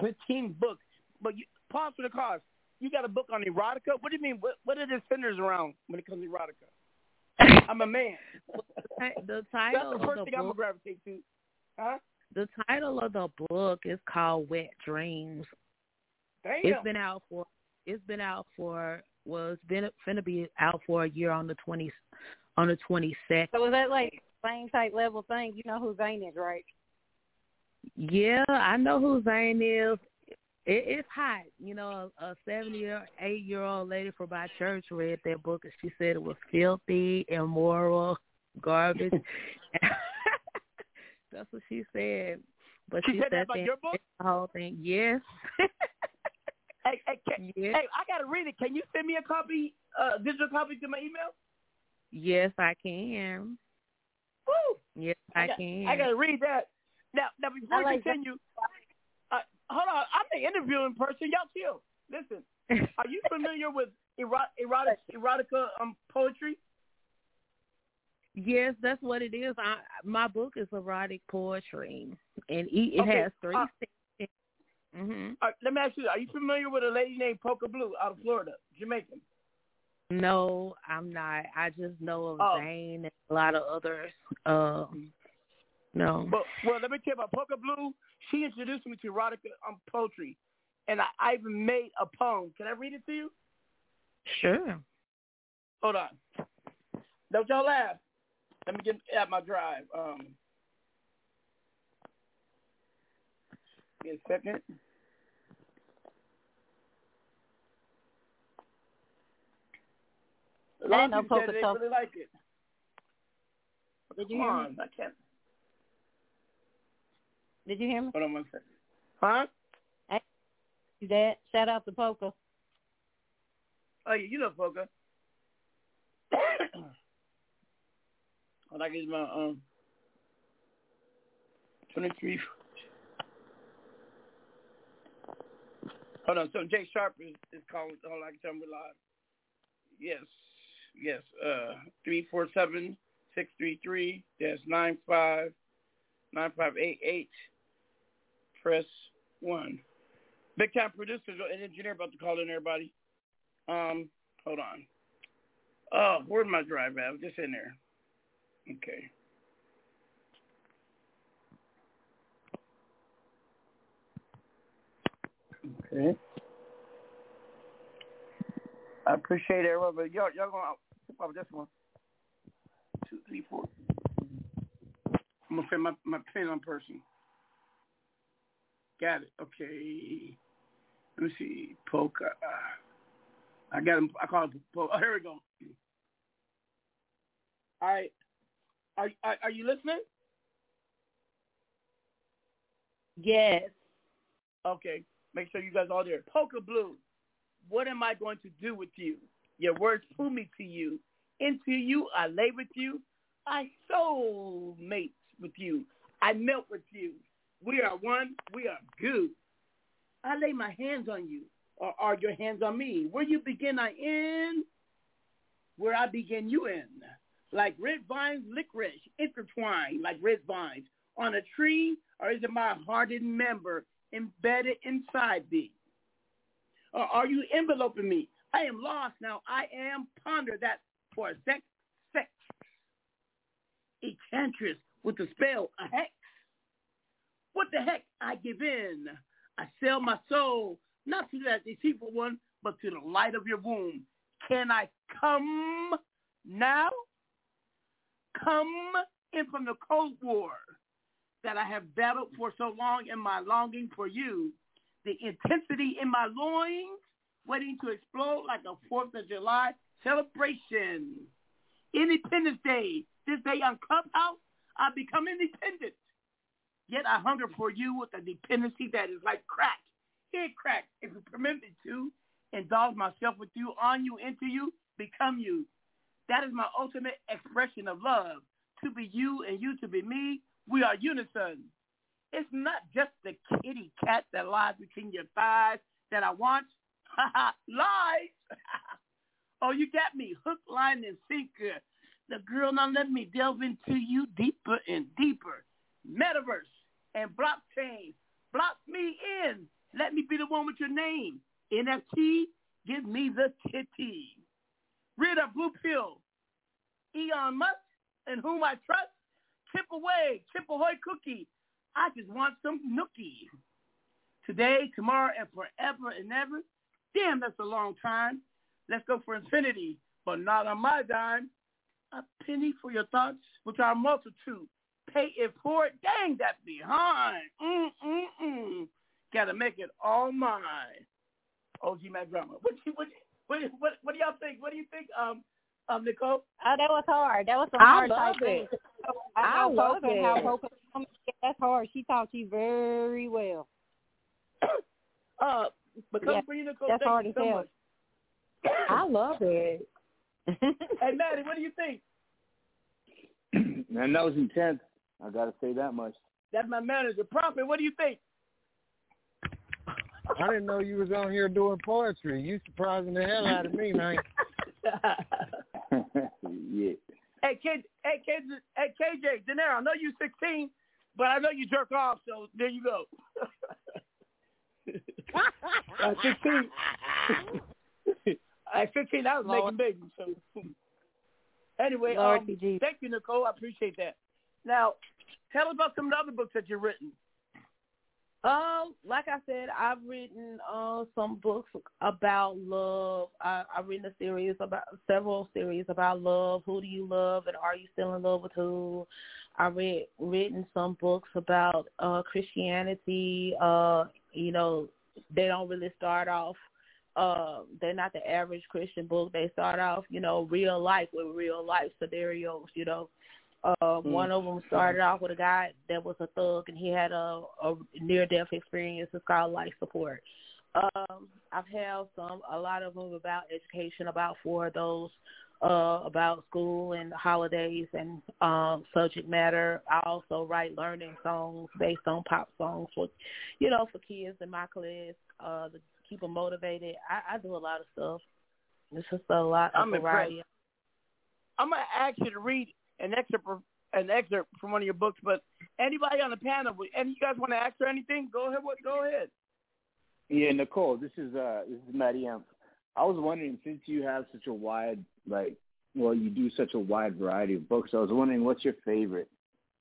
fifteen books. But you, pause for the cause. You got a book on erotica. What do you mean? What what are the centers around when it comes to erotica? (laughs) I'm a man. The That's title the first of thing the I'm gonna book. gravitate to. Huh? The title of the book is called Wet Dreams. Damn. It's been out for. It's been out for. Well, it's been finna be out for a year on the twenty, on the twenty second. So is that like same type level thing? You know who Zane is, right? Yeah, I know who Zane is. It, it's hot. You know, a, a seventy or eight year old lady from my church read that book and she said it was filthy, immoral, garbage. (laughs) (laughs) That's what she said. But She she, said that about your book? the whole thing. Yes. (laughs) Hey, hey, can, Yes. hey, I gotta read it. Can you send me a copy, uh, digital copy to my email? Yes, I can. Woo! Yes, I, got, can. I gotta read that. Now, now before I we like that. continue, uh, hold on. I'm the interviewing person. Y'all chill. Listen, are you familiar with erot, erotic, erotica um, poetry? Yes, that's what it is. I, my book is erotic poetry, and it Okay, has three. uh, sections. Mhm. Uh, let me ask you: Are you familiar with a lady named Polka Blue out of Florida, Jamaican? No, I'm not. I just know of Oh. Zane and a lot of others. Um, no. But well, let me tell you about Polka Blue. She introduced me to erotica um, poetry, and I, I even made a poem. Can I read it to you? Sure. Hold on. Don't y'all laugh. Let me get at my drive. Um, give me a second. A I lot didn't know of Polka they really like it. Did you Come hear on, me? I can't. Did you hear me? Hold on one second. Huh? Hey, You Dad, shout out to Polka. Oh, yeah, you know Polka. (coughs) Hold on, I get my um twenty three. Hold on, so Jay Sharp is, is calling. Hold on, I can tell him we're live. Yes, yes. Uh, three four seven six three three dash nine five nine five eight eight. Press one. Big time producer and engineer about to call in everybody. Um, hold on. Oh, where's my drive at? Just in there. Okay. Okay. I appreciate everyone, but y'all y'all gonna probably this one. Two, three, four. I'm gonna fit my my pin on person. Got it. Okay. Let me see. Polka. Uh, uh, I got him. I call it polka. Oh, here we go. All right. Are, are are you listening? Yes. Okay. Make sure you guys all there. Polka Blue. what am I going to do with you? Your words pull me to you. Into you, I lay with you. I soul mate with you. I melt with you. We are one. We are good. I lay my hands on you, or are your hands on me? Where you begin, I end. Where I begin, you end. Like red vines, licorice, intertwined like red vines on a tree, or is it my hardened member embedded inside thee? Or are you enveloping me? I am lost now. I am ponder that for a sex, sex. Enchantress with the spell, a hex. What the heck? I give in. I sell my soul, not to that deceitful one, but to the light of your womb. Can I come now? Come in from the Cold War that I have battled for so long in my longing for you. The intensity in my loins waiting to explode like a 4th of July celebration. Independence Day, this day on Clubhouse, I become independent. Yet I hunger for you with a dependency that is like crack. Here crack, if you permit me to, indulge myself with you, on you, into you, become you. That is my ultimate expression of love. To be you and you to be me, we are unison. It's not just the kitty cat that lies between your thighs that I want. Lies. (laughs) oh, you got me. Hook, line, and sinker. The girl now let me delve into you deeper and deeper. Metaverse and blockchain. Block me in. Let me be the one with your name. NFT, give me the kitty. Rid of blue pill. Elon Musk, in whom I trust. Chip away, chip ahoy cookie. I just want some nookie. Today, tomorrow, and forever and ever. Damn, that's a long time. Let's go for infinity, but not on my dime. A penny for your thoughts, which are multitude. Pay it for it. Dang, that's behind. Mm-mm-mm. Gotta make it all mine. OG Mack Drama. What, what, what, what, what do y'all think? What do you think, um, um, Nicole? Oh, that was hard. That was a I hard I love type it. thing. I I, love Polka, how it. That's hard. She taught you very well. (coughs) Uh, but come Yeah, for you, Nicole. that's Thank hard you as so hell. much. I love it. Hey, Matty, what do you think? (coughs) Man, that was intense. I gotta say that much. That's my manager. Prophet, what do you think? I didn't know you was on here doing poetry. You surprising the hell out of me, man. (laughs) yeah. Hey, K, hey, K, hey, KJ, Denero, I know you're 16, but I know you jerk off, so there you go. (laughs) At 15, at 15, I was Lord. making babies. So anyway, Lord um, thank you, Nicole. I appreciate that. Now, tell us about some of the other books that you've written. Um, like I said, I've written uh some books about love. I, I've written a series about several series about love. Who do you love, and are you still in love with who? I read written some books about uh Christianity. Uh, you know, they don't really start off. Uh, they're not the average Christian book. They start off, you know, real life with real life scenarios. You know, uh, one of them started off with a guy that was a thug and he had a, a near death experience. It's called life support. Um, I've had some, a lot of them about education, about four of those, uh, about school and holidays and um, subject matter. I also write learning songs based on pop songs for, you know, for kids in my class uh, to keep them motivated. I, I do a lot of stuff. It's just a lot of I'm impressed. variety. I'm gonna ask you to read an excerpt from- an excerpt from one of your books, but anybody on the panel, any you guys want to ask her anything? Go ahead. Go ahead. Yeah, Nicole, this is uh this is Matty M. I was wondering since you have such a wide like well, you do such a wide variety of books, I was wondering what's your favorite?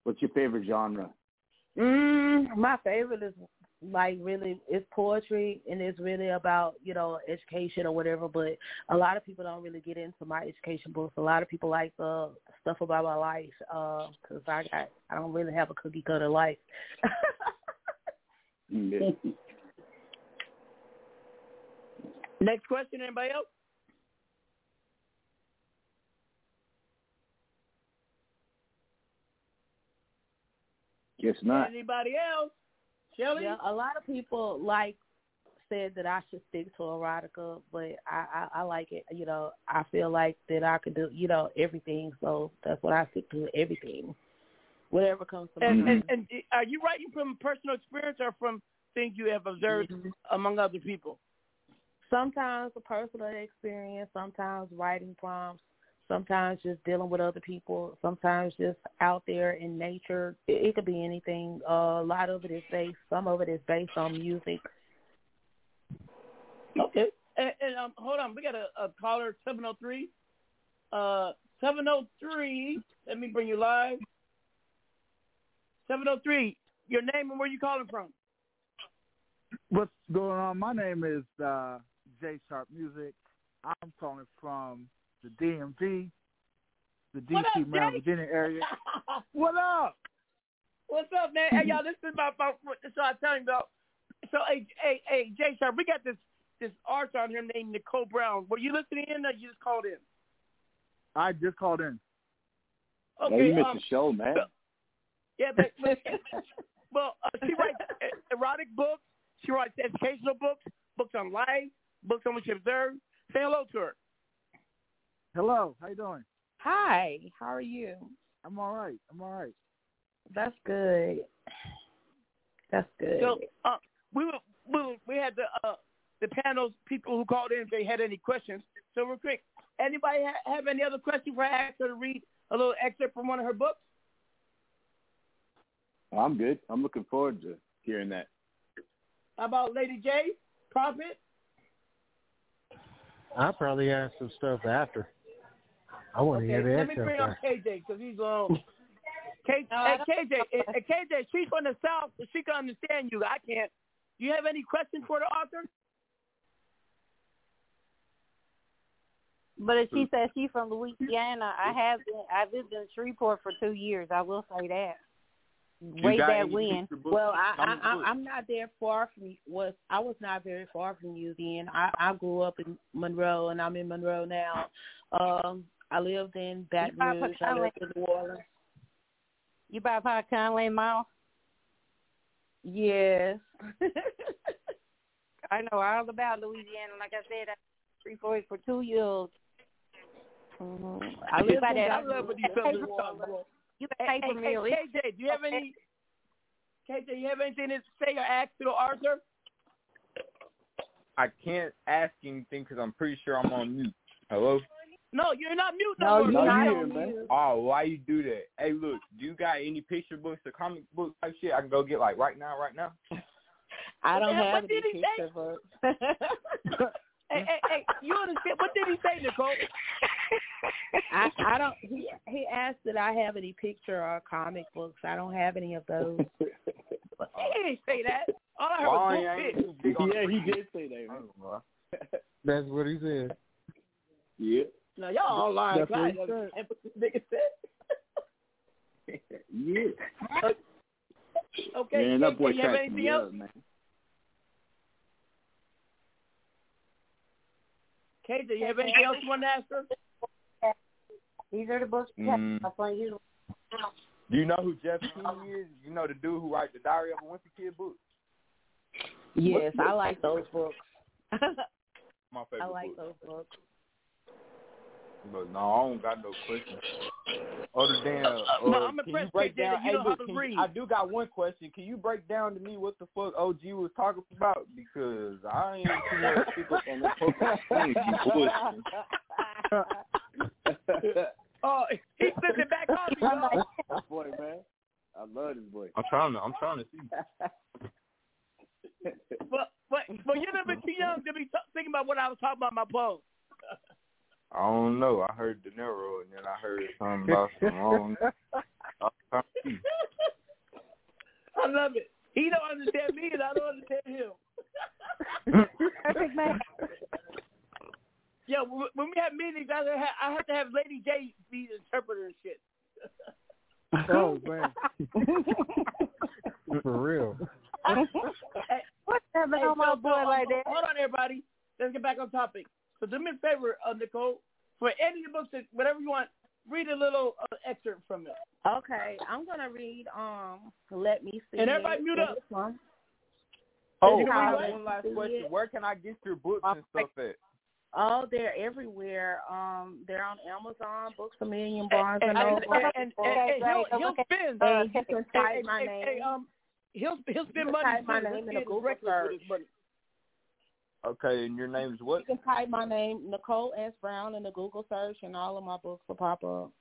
What's your favorite genre? Mm, my favorite is like really it's poetry and it's really about you know education or whatever. But a lot of people don't really get into my education books. A lot of people like the stuff about my life uh, because I got I don't really have a cookie cutter life. (laughs) Yeah. Next question. Anybody else? Guess not. Anybody else? Shelly? Yeah, a lot of people like said that I should stick to erotica, but I, I I like it. You know, I feel like that I could do you know everything, so that's what I stick to. Everything, whatever comes to And, mind. and and are you writing from personal experience or from things you have observed Mm-hmm. among other people? sometimes a personal experience, sometimes writing prompts, sometimes just dealing with other people, sometimes just out there in nature. It, it could be anything. Uh, a lot of it is based. Some of it is based on music. Okay. And, and um, hold on, we got a, a caller seven oh three. Uh, seven oh three. Let me bring you live. Seven oh three. Your name and where you calling from? What's going on? My name is uh, J Sharp Music. I'm calling from the DMV, the What up, DC, Maryland, Jay? Virginia area. (laughs) what up? What's up, man? Hey, y'all, this is my, my so I tell you about. So, hey, hey, hey, Jay Sharp, we got this this artist on here named Nicole Brown. Were you listening in or you just called in? I just called in. Okay, oh, you missed um, the show, man. Yeah, but, but (laughs) well, uh, she writes erotic books. She writes educational books, books on life, books on what she observed. Say hello to her. Hello, how you doing? Hi, how are you? I'm all right. I'm all right. That's good. That's good. So uh, we were, we were, we had the uh, the panels people who called in if they had any questions. So real quick, anybody ha- have any other questions for I ask her to read a little excerpt from one of her books? I'm good. I'm looking forward to hearing that. How about Lady J, Prophet? I'll probably ask some stuff after. I want to Okay, hear the let me bring up. KJ because he's on. Um, (laughs) K- hey, KJ, KJ, she's from the South, so she can understand you. I can't. Do you have any questions for the author? But if she says she's from Louisiana, I have been. I lived in Shreveport for two years. I will say that. Way got back when. Well, I, Comic I, books? I I'm not there far from you was I was not very far from you then. I I grew up in Monroe and I'm in Monroe now. Um, I lived in Baton Rouge. I Pecan lived in New Orleans. You by Pecanland Mall? Yes. (laughs) I know all about Louisiana. Like I said, I Shreveport for two years. Mhm. I I live by in that. I love what these fellas paper, talk about. you Hey, paper hey, hey. KJ, do you have any? KJ, you have anything to say or ask to the author? I can't ask anything because I'm pretty sure I'm on mute. Hello? No, you're not mute No, no, you're not You're here, man. mute. Oh, why you do that? Hey, look, do you got any picture books or comic books type shit I can go get like right now, right now? (laughs) I don't What have any he say? picture books. (laughs) (laughs) Hey, hey, hey, you understand? What did he say, Nicole? I I don't. He he asked that I have any picture or comic books. I don't have any of those. He didn't say that. All I heard Why was ain't big on yeah, he did say that, man. That's what he said. Yeah. No, y'all all lying. That's what he said. that's what this nigga said. (laughs) Yeah. (laughs) Okay, man, that boy you have cracked anything me else? up, man. KJ, you have anything else you want to ask her? These are the books. Mm. That's why you. Do you know who Jeff Key is? You know the dude who writes the Diary of a Wimpy Kid book? Yes, I like those books. (laughs) My favorite I like book. those books. But no, I don't got no questions. Other than, uh, No, uh, I'm can you impressed, break down? that you hey, know how look, to can you- I do got one question. Can you break down to me what the fuck OG was talking about? Because I ain't too much pick up on that (laughs) bullshit. (laughs) Oh, he flipped it back on me, (laughs) dog. This boy, man. I love this boy. I'm trying to. I'm trying to see. But, but, but you're a little bit too young to be t- thinking about what I was talking about my poem. I don't know. I heard De Niro, and then I heard something about some. I. I'm trying to see. I love it. He don't understand me, and I don't understand him. Perfect man. Yeah, when when we have meetings, I have, I have to have Lady J be the interpreter and shit. (laughs) Oh man, (laughs) for real. What's happening hey, on my boy so, like um, that? Hold on, everybody. Let's get back on topic. So do me a favor, uh, Nicole. For any of the books, that, whatever you want, read a little uh, excerpt from it. Okay, I'm gonna read. Um, let me see. And everybody mute up. This one. Oh, It's I have called one last question. It. Where can I get your books and stuff at? Oh, they're everywhere. Um, they're on Amazon, Books a Million, And, Barnes and, and and, Noble. and, and, and he'll, he'll spend. Uh, you can type my name. um, he'll he'll spend money. type my too. name Let's in a Google search. With his money. Okay, and your name is what? You can type my name, Nicole S. Brown, in the Google search, and all of my books will pop up.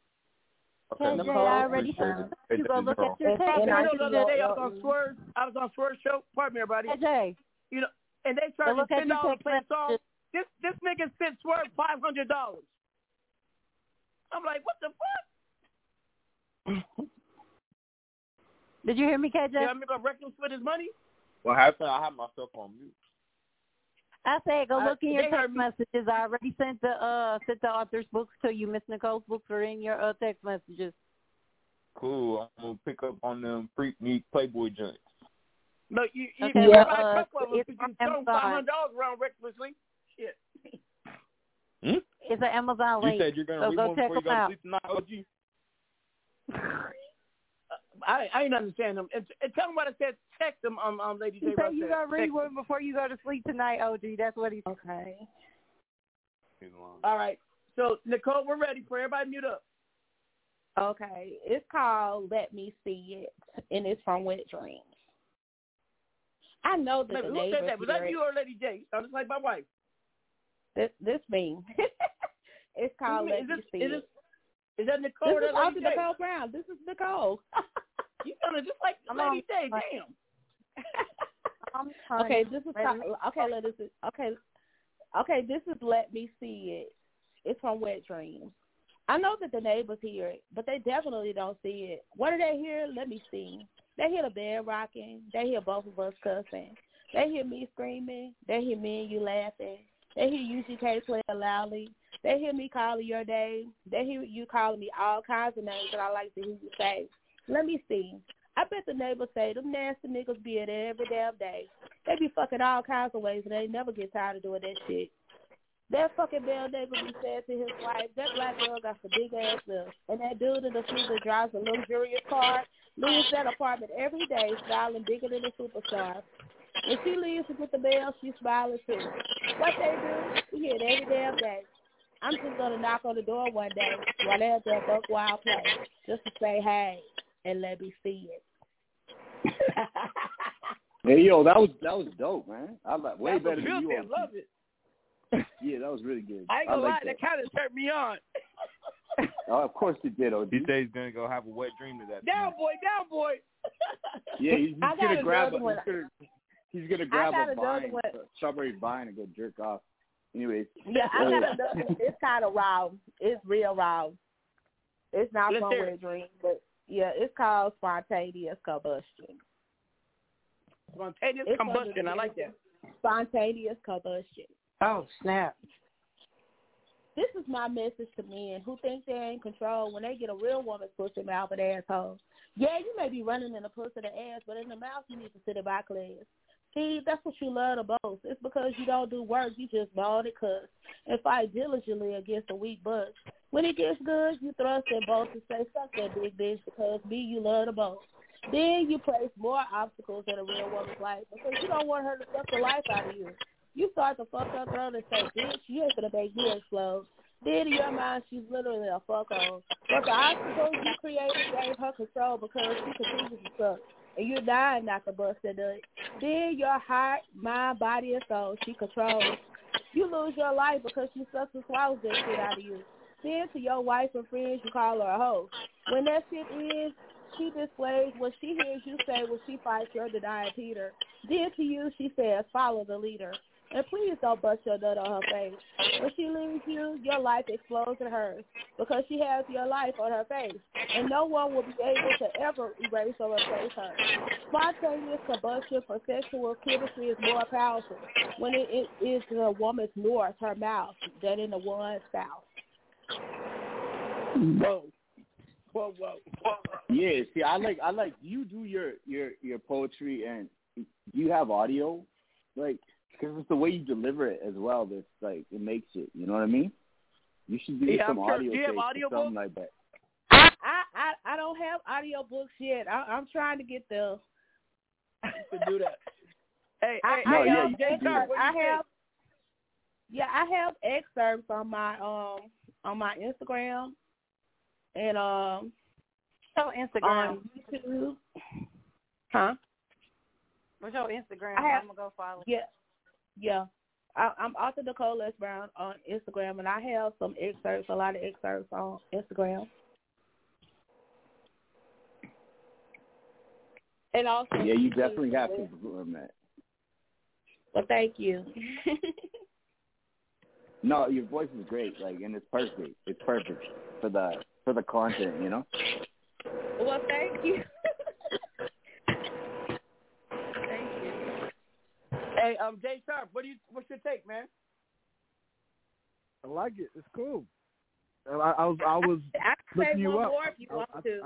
Okay, Hey, Nicole, Jay, I already appreciate said it. You gonna look at your And- text. and I You know, the other day I was on Swerve. I was on Swerve show. Pardon me, everybody. Hey, Jay. You know, and they Go charged look at ten dollars to play a song. This this nigga sent Swerve five hundred dollars. I'm like, what the fuck? Did you hear me, KJ? Yeah, I mean, reckless with his money. What happened? I had myself on mute. I said go Uh, look in your they text messages. I already sent the uh sent the author's books to you. Miss Nicole's books are in your uh text messages. Cool. I'm gonna pick up on them freak meat Playboy joints. No, you you, Okay, you well, buy uh, a couple of them if you on throw Amazon. five hundred dollars around recklessly. Shit. Hmm? It's an Amazon You link. said you're gonna so read go one check before you them go to out. sleep tonight, OG. I I ain't understand them. And, and tell them what I said. Text them, um, um, Lady He J. said you said. gonna read one before you go to sleep tonight, OG. That's what he said. Okay. All right. So Nicole, we're ready for everybody. Mute up. Okay. It's called Let Me See It, and it's from Wet Dreams. I know that Wait, the who said that? Was hear that it. you or Lady J? Sounds like my wife. This, this me. (laughs) it's called Who- Let is Me this- See is It. this- Is that Nicole or This is Lady Auntie J? Nicole Brown. This is Nicole. (laughs) You sounded just like I'm Lady on- J. Damn. I'm (laughs) Okay, this is Wait a called, minute. okay. Let us okay. Okay, this is Let Me See It. It's from Wet Dreams. I know that the neighbors hear it, but they definitely don't see it. What do they hear? Let me see. They hear the bed rocking. They hear both of us cussing. They hear me screaming. They hear me and you laughing. They hear UGK play loudly. They hear me calling your name. They hear you calling me all kinds of names that I like to hear you say. Let me see. I bet the neighbors say them nasty niggas be at every damn day. They be fucking all kinds of ways and they never get tired of doing that shit. That fucking bell neighbor be saying to his wife, that black girl got some big ass lips. And that dude in the suit that drives a luxurious car leaves that apartment every day smiling bigger than a superstar. When she leaves get the mail, she's smiling too. What they do, we hear it every damn day. I'm just gonna knock on the door one day while they're at that buck wild place just to say hey and let me see it. (laughs) Hey yo, that was that was dope, man. I like way That's better than you. said. OG. Love it. (laughs) Yeah, that was really good. I ain't gonna like lie, that kind of turned me on. (laughs) Oh, of course it did, OG. He said he's gonna go have a wet dream to that. down, boy, down, boy. Yeah, he's, he's gonna grab a, he's gonna, he's gonna grab a vine, one. a strawberry vine, and go jerk off. Anyways, Yeah, I uh, got another. It's kind of raw. It's real raw. It's not Let's from Wet. Dream, but yeah, it's called spontaneous combustion. Spontaneous It's combustion. I like that. Spontaneous combustion. Oh snap! This is my message to men who think they're in control when they get a real woman's pussy mouth and asshole. Yeah, you may be running in the pussy the ass, but in the mouth you need to sit it by class. See, that's what you love the most. It's because you don't do work, you just ball and cuss and fight diligently against a weak butt. When it gets good, you thrust and boast and say, suck that big bitch because me you love the most. Then you place more obstacles in a real woman's life because you don't want her to suck the life out of you. You start to fuck her throat and say, bitch, you ain't gonna make me explode. Then in your mind, she's literally a fuck hole. But the obstacles you created gave her control because she continues to suck. And you're dying not to bust that nut. Then your heart, mind, body, and soul, she controls. You lose your life because she sucks and swallows that shit out of you. Then to your wife and friends, you call her a hoe. When that shit ends, she displays what she hears you say when she fights your denying Peter. Then to you, she says, follow the leader. And please don't bust your nut on her face. When she leaves you, your life explodes in hers because she has your life on her face. And no one will be able to ever erase or replace her. Spontaneous combustion for sexual chemistry is more powerful when it, it is in a woman's north, her mouth, than in the one's south. Whoa. Whoa, whoa. yeah. See, I like I like you do your your your poetry and you have audio, like because it's the way you deliver it as well. That's like it makes it. You know what I mean? You should do Yeah, some I'm sure. audio Do you have audio something books? like that. I I I don't have audio books yet. I, I'm trying to get the to do that. (laughs) Hey, I, hey, I hey, have um, Jay Sharp, what I you have yeah, I have excerpts on my um on my Instagram and um So Instagram. on YouTube. Huh? What's your Instagram? I have- I'm gonna go follow. Yeah, yeah. I, I'm author Nicole S. Brown on Instagram, and I have some excerpts, a lot of excerpts on Instagram. And also, Yeah, you definitely have to perform that. Well, thank you. (laughs) No, your voice is great, like, and it's perfect. It's perfect for the for the content, you know. well, thank you. thank you. Hey, um, Jay Sharp, what do you? What's your take, man? I like it. It's cool. I, I was I was I can say looking you one up. more if you I- want I- to.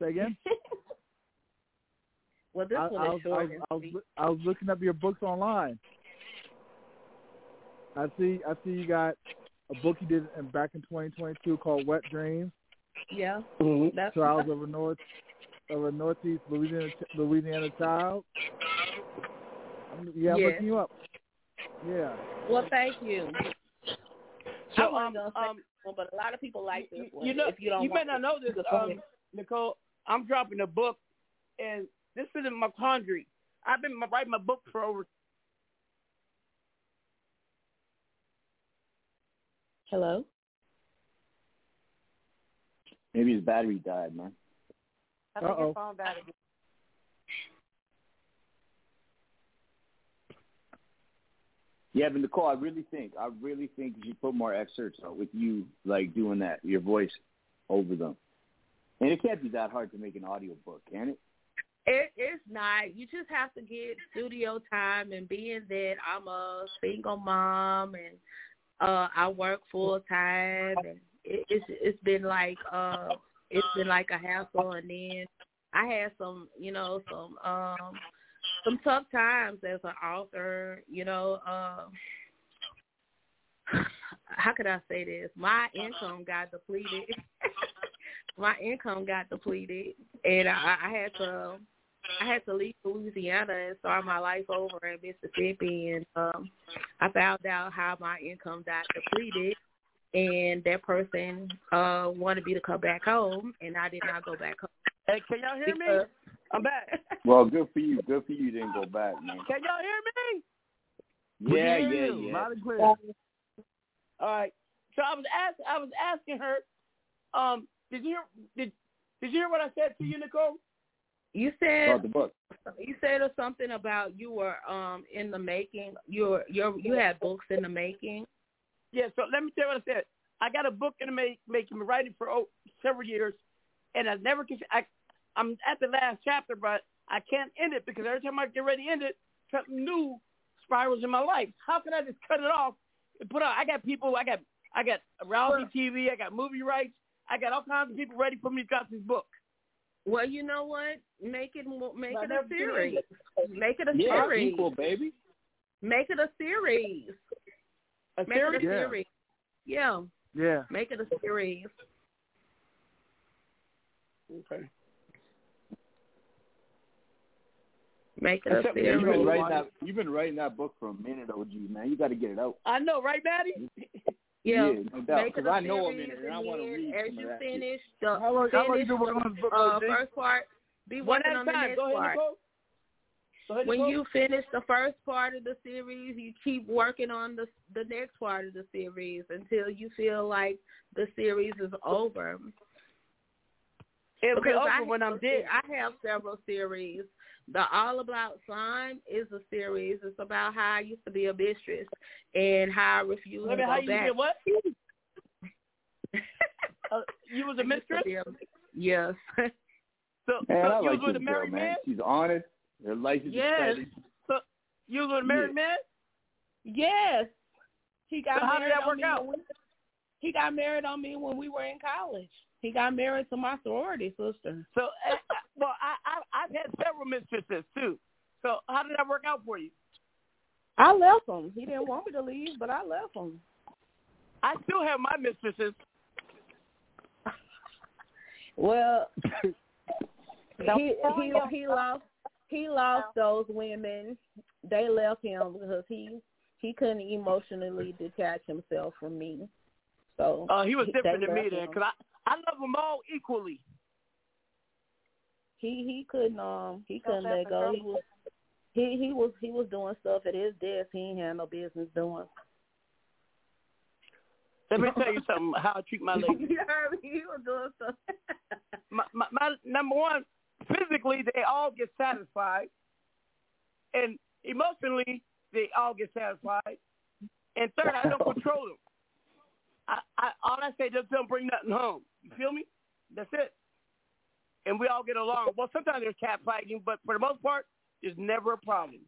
Say again. (laughs) well, this I, one I is was, I, short was, I, was, I was looking up your books online. I see I see you got a book you did in, back in 2022 called Wet Dreams. Yeah, Mm-hmm. that's Trials (laughs) of a North of a Northeast Louisiana Louisiana child. I'm, yeah, I'm Yes. looking you up. Yeah. Well, thank you. So, I um, um, one, but a lot of people like this one. you know, if you don't, you may not know this, Go um. Nicole. I'm dropping a book, and this is in my quandary. I've been writing my book for over. Hello. Maybe his battery died, man. I think Uh-oh. his phone died again. Yeah, but Nicole, I really think, I really think you put more excerpts out with you, like doing that, your voice over them. And it can't be that hard to make an audio book, can it? It, it's not. You just have to get studio time, and being that I'm a single mom and uh I work full time, and it, it's it's been like uh it's been like a hassle. And then I had some, you know, some um some tough times as an author. You know, uh, (sighs) how could I say this? My income got depleted. (laughs) My income got depleted, and I, I had to I had to leave Louisiana and start my life over in Mississippi, and um, I found out how my income got depleted, and that person uh wanted me to come back home, and I did not go back home. Hey, can y'all hear me? Because- I'm back. (laughs) Well, good for you. Good for you. You didn't go back, man. Can y'all hear me? Yeah, We can yeah, yeah. Loud and clear. All right. So I was ask I was asking her, um, did you hear did did you hear what I said to you, Nicole? You said About the book. you said something about you were um in the making. You were you you had books in the making. Yeah. So let me tell you what I said. I got a book in the make, making, been writing for oh, several years, and I never can. I I'm at the last chapter, but I can't end it because every time I get ready to end it, something new spirals in my life. How can I just cut it off and put out? I got people. I got I got reality TV. I got movie rights. I got all kinds of people ready for me to drop this book. Well, you know what? Make it mo- make But it I a never can end series. it. Make it a Yeah, series. sequel, baby. Make it a series. A Make series? it a Yeah. series. Yeah. Yeah. Make it a series. Okay. Make it a Except Yeah, you've been writing that. You've been writing that book for a minute, OG man. You got to get it out. I know, right, Matty? (laughs) Yeah, Yeah, no doubt. Because I know I'm in it, and I want to read as some you of that. finish the How long- how long you finish been working on this book, the uh, first part, be working on a the next Go ahead, part. Nicole. Go ahead, When Nicole. you finish the first part of the series, you keep working on the the next part of the series until you feel like the series is over. It'll be over I when I'm a dead. I have several series. The All About Slime is a series. It's about how I used to be a mistress and how I refused Wait a to minute, how go you did what? (laughs) uh, you was a I used to mistress? be a- Yes. (laughs) So, Man, so I you like was with a this girl, married man. man? She's honest. Her life is Yes. exciting. So you was with a married Yeah. man? Yes. He got So how did married that on work me out? when we, he got married on me when we were in college. He got married to my sorority sister. So, uh, well, I, I I've had several mistresses too. So how did that work out for you? I left him. He didn't want me to leave, but I left him. I still have my mistresses. (laughs) Well, (laughs) he he he lost he lost those women. They left him because he he couldn't emotionally detach himself from me. So Uh, he was different than me then, because I I love them all equally. He he couldn't um he couldn't let go. He was he he was he was doing stuff at his desk he ain't had no business doing. Let me tell you something. How I treat my (laughs) lady. you heard me. He was doing stuff. (laughs) my, my, my number one, physically they all get satisfied, and emotionally they all get satisfied, and third, I don't (laughs) control them. I, I all I say just don't bring nothing home. You feel me? That's it. And we all get along. Well, sometimes there's cat fighting, but for the most part, there's never a problem.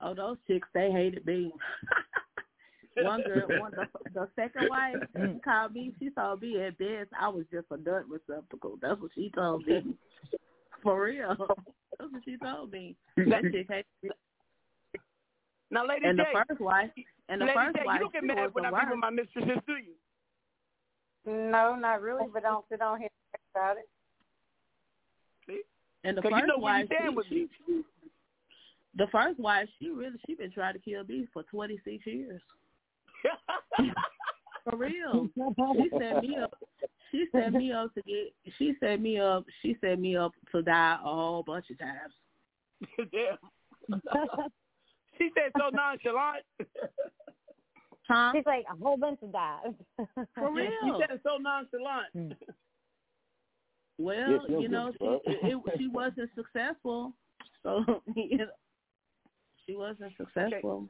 Oh, those chicks, they hated me. (laughs) one girl, (laughs) one the, the second wife, she called me. She told me at best I was just a nut receptacle. That's what she told me. For real, that's what she told me. That chick hated me. Now, Lady And the first wife, and the Lady first J, wife, you don't get she mad when I be with my mistresses, do you? No, not really, but don't sit on here about it. See? And the 'Cause first you know wife, stand she, me. she, the first wife, she really she been trying to kill me for twenty six years. (laughs) For real, she set me up. She set me up to get. She set me up. She set me up to die a whole bunch of times. Damn. (laughs) she said so nonchalant. Huh? She's like a whole bunch of that. For real. You said it so nonchalant. Hmm. Well, Yeah, you know, she it, it, she wasn't successful, so (laughs) you know, she wasn't (laughs) successful.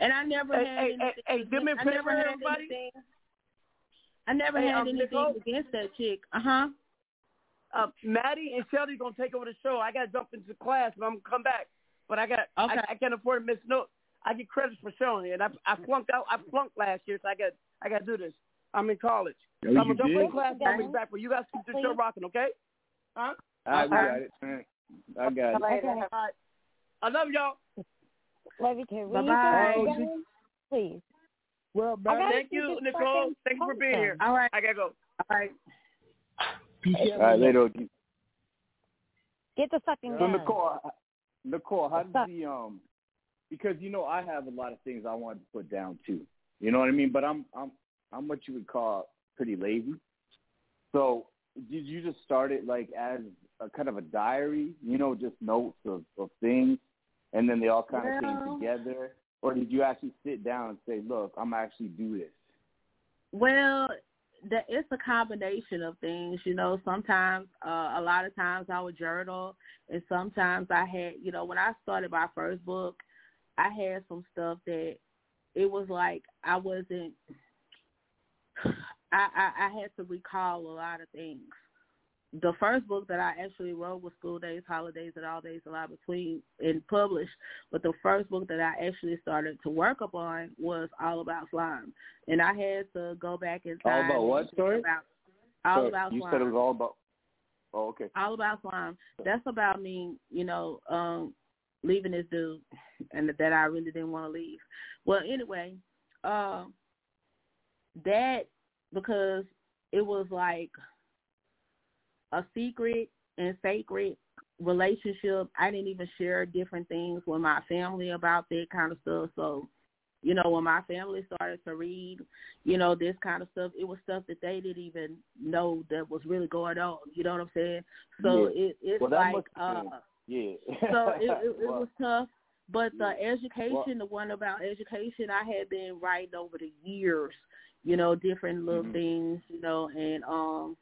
And I never Hey, had hey, anything. hey, hey, do me a I never had everybody. anything. I never Hey, had um, anything Nicole? against that chick. Uh huh. Uh, Matty and Shelly gonna take over the show. I gotta jump into class, but I'm gonna come back. But I got Okay. I, I can't afford to miss no. I get credits for showing, and I I flunked out. I flunked last year, so I got I got to do this. I'm in college. So I'm you gonna jump in class. and I'll be back. But you guys keep the show rocking, okay? Huh? All right, we got it. I got it. Later. All right. I love y'all. Love you too. Bye-bye. you say that again? Please. Well, I Thank you, Nicole. Thank you for being here. All right. I gotta go. All right. All right, later. Get the fucking So. Nicole, Nicole, how did the um? Because you know I have a lot of things I wanted to put down too. You know what I mean? But I'm I'm I'm what you would call pretty lazy. So did you just start it like as a kind of a diary? You know, just notes of of things, and then they all kind of Well- came together, or did you actually sit down and say, "Look, I'm actually do this"? Well, the, it's a combination of things. You know, sometimes, uh, a lot of times I would journal, and sometimes I had, you know, when I started my first book, I had some stuff that it was like I wasn't. I, I I had to recall a lot of things. The first book that I actually wrote was School Days, Holidays, and All Days Allowed Between and published. But the first book that I actually started to work upon was All About Slime, and I had to go back in All about what story? About all So about you slime. said it was all about. Oh, okay. All about slime. That's about me, you know, um, leaving this dude, and that I really didn't want to leave. Well, anyway, uh, that because it was like a secret and sacred relationship. I didn't even share different things with my family about that kind of stuff. So, you know, when my family started to read, you know, this kind of stuff, it was stuff that they didn't even know that was really going on. You know what I'm saying? So Yeah. it it's Well, like uh Yeah. so it, it, (laughs) it Well, was tough. But the education, Well- the one about education, I had been writing over the years, you know, different little Mhm. things, you know, and um,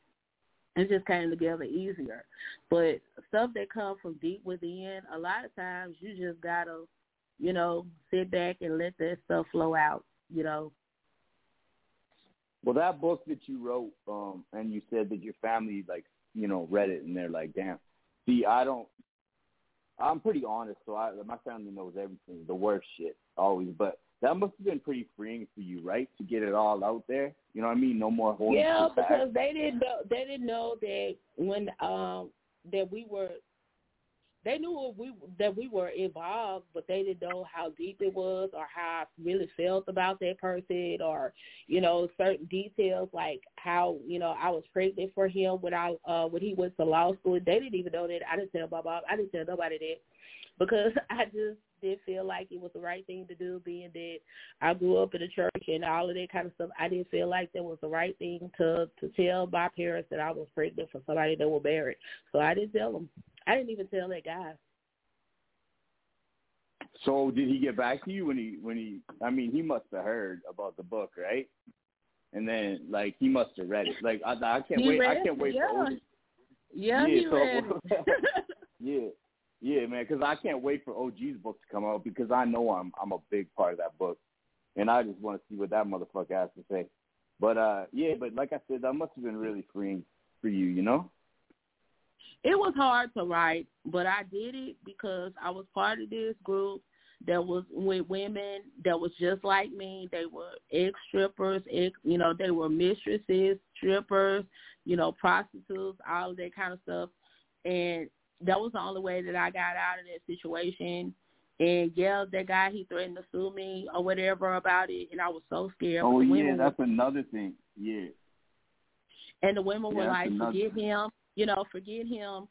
it just came together easier. But stuff that comes from deep within, a lot of times you just gotta, you know, sit back and let that stuff flow out, you know. Well, that book that you wrote, um, and you said that your family, like, you know, read it and they're like, "Damn." See, I don't. I'm pretty honest, so I, my family knows everything, the worst shit, always. But that must have been pretty freeing for you, right? To get it all out there. You know what I mean? No more holding Yeah, back. because they didn't know they didn't know that when um that we were they knew we that we were involved, but they didn't know how deep it was or how I really felt about that person or you know certain details like how you know I was pregnant for him when I uh when he went to law school. They didn't even know that. I didn't tell my mom. I didn't tell nobody that because (laughs) I just did feel like it was the right thing to do, being that I grew up in the church and all of that kind of stuff. I didn't feel like that was the right thing to to tell my parents that I was pregnant for somebody that was married. So I didn't tell them. I didn't even tell that guy. So did he get back to you when he when he? I mean, he must have heard about the book, right? And then like he must have read it. Like I, I can't he wait. I can't it, wait yeah. for. Yeah, yeah, he so, read it. (laughs) yeah, yeah, man. Because I can't wait for OG's book to come out because I know I'm I'm a big part of that book, and I just want to see what that motherfucker has to say. But uh, yeah, but like I said, that must have been really freeing for you, you know. it was hard to write, but I did it because I was part of this group that was with women that was just like me. They were ex strippers, ex, you know, they were mistresses, strippers, you know, prostitutes, all of that kind of stuff. And that was the only way that I got out of that situation. And yeah, that guy he threatened to sue me or whatever about it, and I was so scared. Oh yeah, women that's another thing. Yeah. and the women were like, forget him, you know, forget him.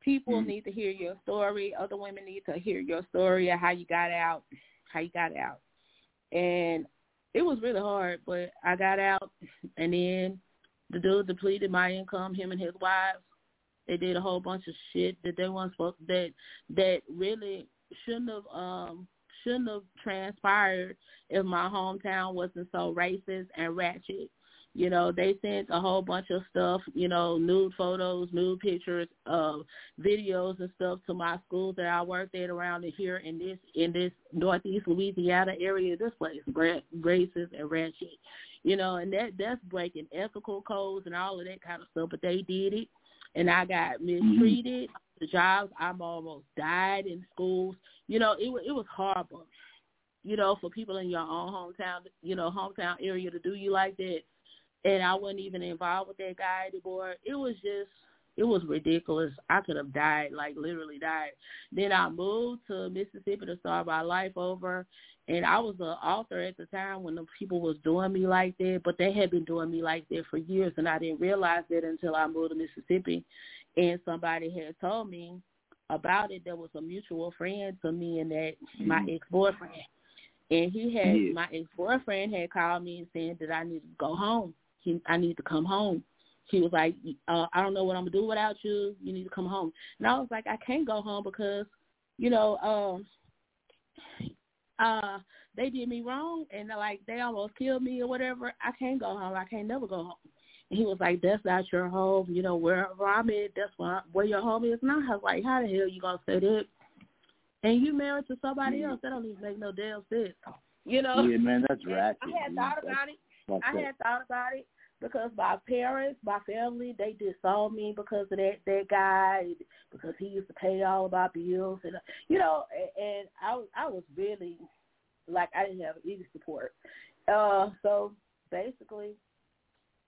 People Mhm. need to hear your story. Other women need to hear your story of how you got out, how you got out. And it was really hard, but I got out, and then the dude depleted my income. Him and his wives, they did a whole bunch of shit that they weren't supposed that that really shouldn't have um shouldn't have transpired if my hometown wasn't so racist and ratchet. You know, they sent a whole bunch of stuff, you know, nude photos, nude pictures, uh, videos and stuff to my schools that I worked at around here in this in this northeast Louisiana area. This place racist and ratchet. You know, and that that's breaking ethical codes and all of that kind of stuff. But they did it and I got mm-hmm. mistreated. The jobs I'm almost died in schools. You know, it it was horrible. You know, for people in your own hometown, you know, hometown area to do you like that and I wasn't even involved with that guy anymore. It was just it was ridiculous. I could have died, like literally died. Then I moved to Mississippi to start my life over and I was an author at the time when the people was doing me like that, but they had been doing me like that for years and I didn't realize that until I moved to Mississippi and somebody had told me about it. There was a mutual friend to me and that my mm-hmm. ex boyfriend. And he had Yeah. my ex boyfriend had called me and said that I need to go home. He I need to come home. He was like, uh, I don't know what I'm gonna do without you. You need to come home. And I was like, I can't go home because, you know, um, uh, they did me wrong and like they almost killed me or whatever. I can't go home. I can't never go home. And he was like, "That's not your home. You know, wherever I'm at, that's where where your home is." And I was like, "How the hell you gonna say that?" And you married to somebody else? That don't even make no damn sense. You know? Yeah, man, that's ratchet. (laughs) I had thought That's about it. I had thought about it because my parents, my family, they disowned me because of that that guy because he used to pay all of my bills and you know and I I was really like I didn't have any support. Uh so basically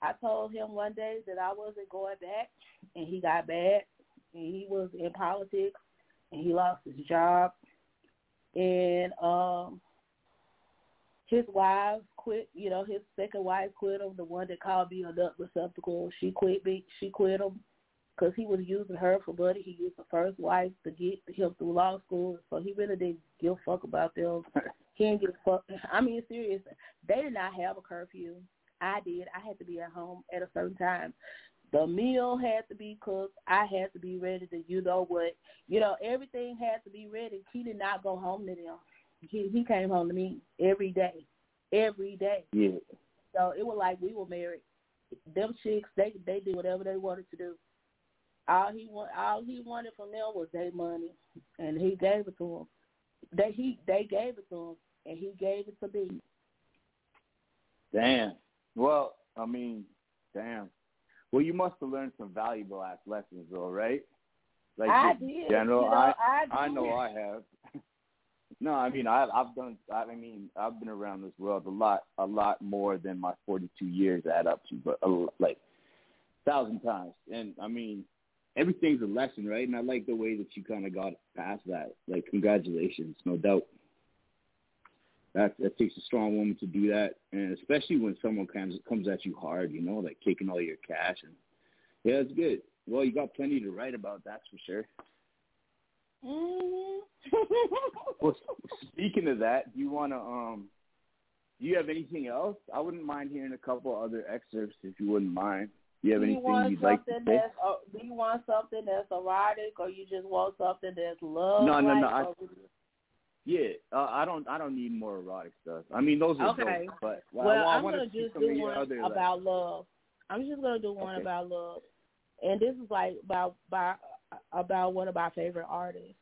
I told him one day that I wasn't going back and he got mad and he was in politics and he lost his job and um his wife quit. You know, his second wife quit him. The one that called me a nut receptacle, she quit me. She quit him because he was using her for money. He used the first wife to get him through law school, so he really didn't give a fuck about them. (laughs) he didn't give a fuck. I mean, serious. They did not have a curfew. I did. I had to be at home at a certain time. The meal had to be cooked. I had to be ready to, you know what, you know, everything had to be ready. He did not go home to them he he came home to me every day, every day. Yeah. So it was like we were married. Them chicks, they they did whatever they wanted to do. All he want, all he wanted from them was their money, and he gave it to them. They he they gave it to him, and he gave it to me. Damn. Well, I mean, damn. Well, you must have learned some valuable ass lessons, though, right? Like I did, General, you know, I I I know. I have. No, I mean I I've done. I mean I've been around this world a lot, a lot more than my 42 years add up to, but a, l- like thousand times. And I mean, everything's a lesson, right? And I like the way that you kind of got past that. Like, congratulations, no doubt. That that takes a strong woman to do that, and especially when someone comes comes at you hard, you know, like taking all your cash and yeah, it's good. Well, you got plenty to write about, that's for sure. Mm. (laughs) Well, speaking of that, do you want to um, do you have anything else? I wouldn't mind hearing a couple other excerpts if you wouldn't mind. Do you have do you anything you'd like to say? uh, do you want something that's erotic or you just want something that's love? No, no, no, I- Yeah, uh, I don't. I don't need more erotic stuff. I mean, those are Okay. dope, but Well, I, I I'm want gonna just do one other. like- about love. I'm just gonna do one Okay. about love, and this is like about by about one of my favorite artists.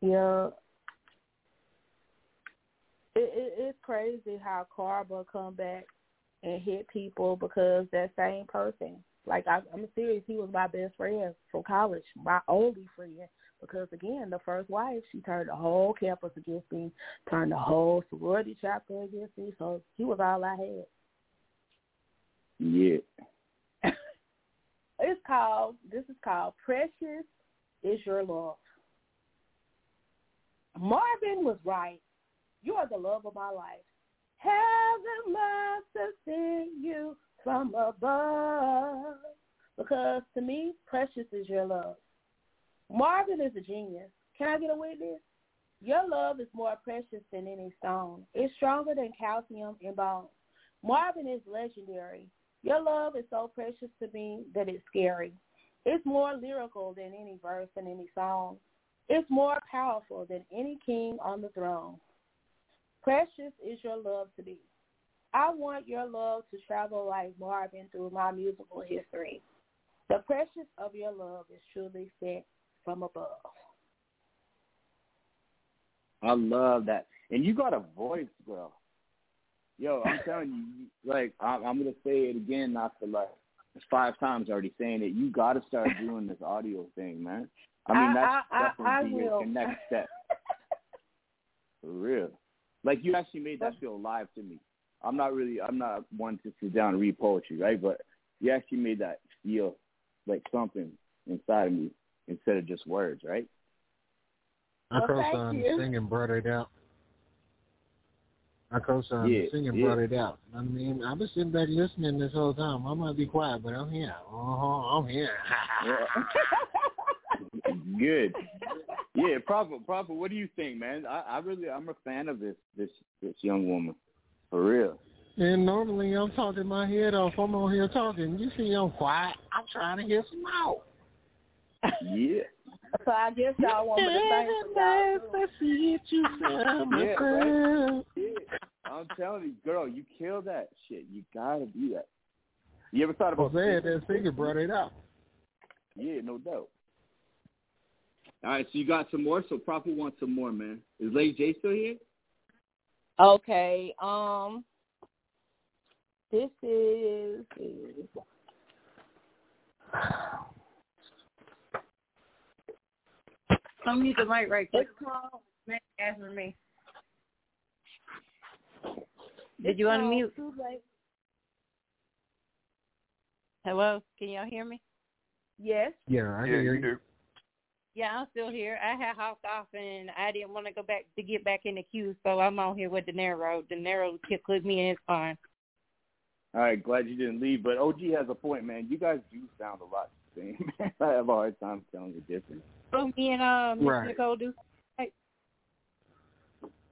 Yeah, it, it it's crazy how Carba come back and hit people because that same person. Like I, I'm serious, he was my best friend from college, my only friend. Because again, the first wife, she turned the whole campus against me, turned the whole sorority chapter against me. So he was all I had. Yeah. It's called. This is called "Precious Is Your Love." Marvin was right. You are the love of my life. Heaven must have seen you from above, because to me, precious is your love. Marvin is a genius. Can I get a witness? Your love is more precious than any stone. It's stronger than calcium in bones. Marvin is legendary. Your love is so precious to me that it's scary. It's more lyrical than any verse and any song. It's more powerful than any king on the throne. Precious is your love to me. I want your love to travel like Marvin through my musical history. The precious of your love is truly sent from above. I love that, and you got a voice, girl. Yo, I'm telling you, you- like I'm, I'm gonna say it again, not for like it's five times already saying it. You got to start doing this audio thing, man. I mean, I- that's I- I- definitely I your, your next step. (laughs) For real, like you actually made that feel alive to me. I'm not really, I'm not one to sit down and read poetry, right? But you actually made that feel like something inside of me instead of just words, right? I Well, thank co-signed you. the singing brought it out. I co-signed Yeah, the singing yeah. brought it out. I mean, I've been sitting back listening this whole time. I might be quiet, but I'm here. Uh-huh, I'm here. (laughs) Good. Yeah, proper, proper. What do you think, man? I, I really, I'm a fan of this, this, this young woman, for real. And normally I'm talking my head off. I'm on here talking. You see, I'm quiet. I'm trying to get some out. Yeah. So I guess y'all want me to sing for y'all. too. Yeah, right? Yeah. I'm telling you, girl, you killed that shit. You gotta do that. You ever thought about Jose, that singer brought it out. Yeah, no doubt. All right, so you got some more. So Proper wants some more, man. Is Lady J still here? Okay. Um. This is. I'm using the mic right quick. It's called. Man, answer me. Did you unmute? Too late. Hello, can y'all hear me? Yes. Yeah, I hear you. Yeah, I'm still here. I had hopped off and I didn't want to go back to get back in the queue, so I'm on here with De Niro. De Niro clicked me in. It's fine. All right, glad you didn't leave. But OG has a point, man. You guys do sound a lot the same. (laughs) I have a hard time telling the difference. So me and uh, Miss Right. Nicole do. Hey.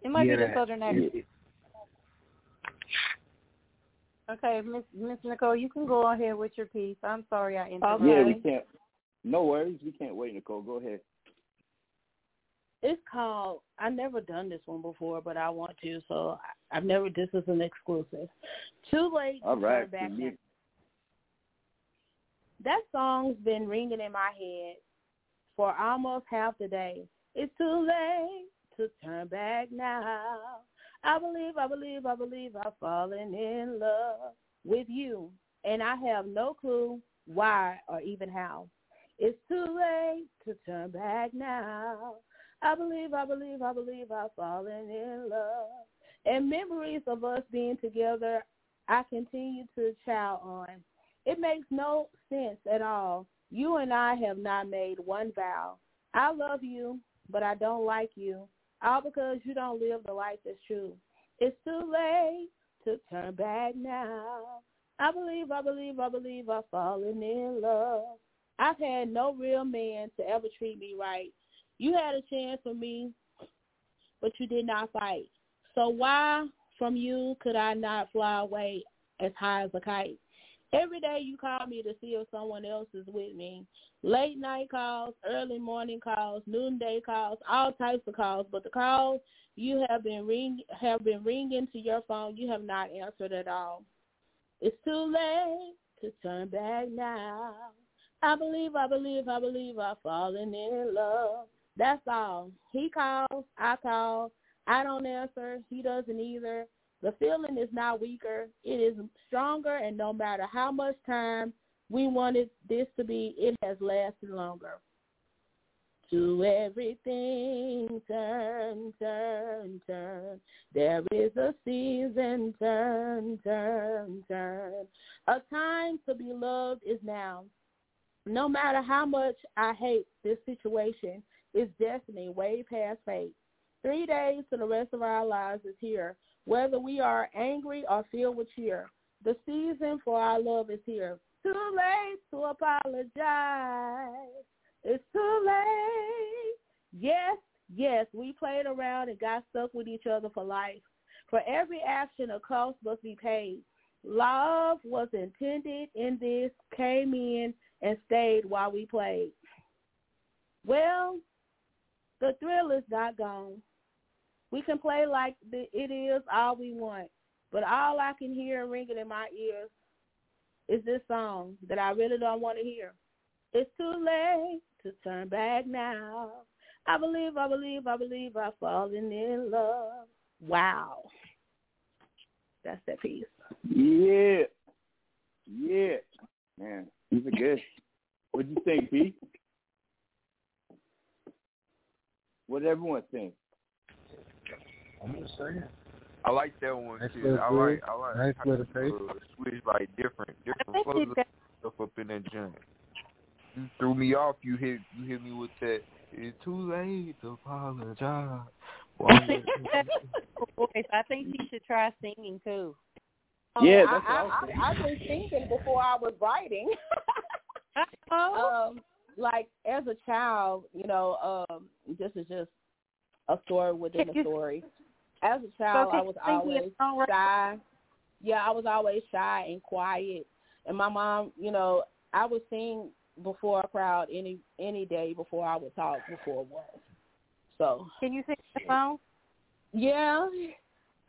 It might Yeah, be the that- southern accent. Okay, Miss Miss Nicole, you can go ahead with your piece. I'm sorry I interrupted. Yeah, we can't. No worries. We can't wait, Nicole. Go ahead. It's called. I've never done this one before, but I want to. So I, I've never. This is an exclusive. Too late. All to back for you. now. That song's been ringing in my head for almost half the day. It's too late to turn back now. I believe, I believe, I believe I've fallen in love with you. And I have no clue why or even how. It's too late to turn back now. I believe, I believe, I believe I've fallen in love. And memories of us being together, I continue to chow on. It makes no sense at all. You and I have not made one vow. I love you, but I don't like you, all because you don't live the life that's true. It's too late to turn back now. I believe, I believe, I believe I've fallen in love. I've had no real man to ever treat me right. You had a chance for me, but you did not fight. So why from you could I not fly away as high as a kite? Every day you call me to see if someone else is with me. Late night calls, early morning calls, noonday calls, all types of calls. But the calls you have been ring have been ringing to your phone, you have not answered at all. It's too late to turn back now. I believe, I believe, I believe I've fallen in love. That's all. He calls, I call. I don't answer. He doesn't either. The feeling is not weaker. It is stronger, and no matter how much time we wanted this to be, it has lasted longer. To everything turn, turn, turn. There is a season, turn, turn, turn. A time to be loved is now. No matter how much I hate this situation, it's destiny way past fate. Three days to the rest of our lives is here, whether we are angry or filled with cheer. The season for our love is here. Too late to apologize. It's too late. Yes, yes, we played around and got stuck with each other for life. For every action, a cost must be paid. Love was intended in this, came in and stayed while we played. Well, the thrill is not gone. We can play like the, it is all we want, but all I can hear ringing in my ears is this song that I really don't want to hear. It's too late to turn back now. I believe, I believe, I believe I've fallen in love. Wow. That's that piece. Yeah. Yeah. Man, these are good. What do you think, Pete? What everyone think? I'm just saying. I like that one Nice too. I like I like Nice how little you, uh, switch like different different flows of stuff up in that joint. You threw me off. You hit you hit me with that. It's too late to apologize. (laughs) Well, voice. I think she should try singing too. Yeah, that's I, what I was I, I've been thinking before I was writing. (laughs) um, like as a child, you know, um, this is just a story within a (laughs) story. As a child, So I was you sing me a always right shy. Yeah, I was always shy and quiet. And my mom, you know, I would sing before a crowd any any day before I would talk before one. So Can you sing the song? yeah,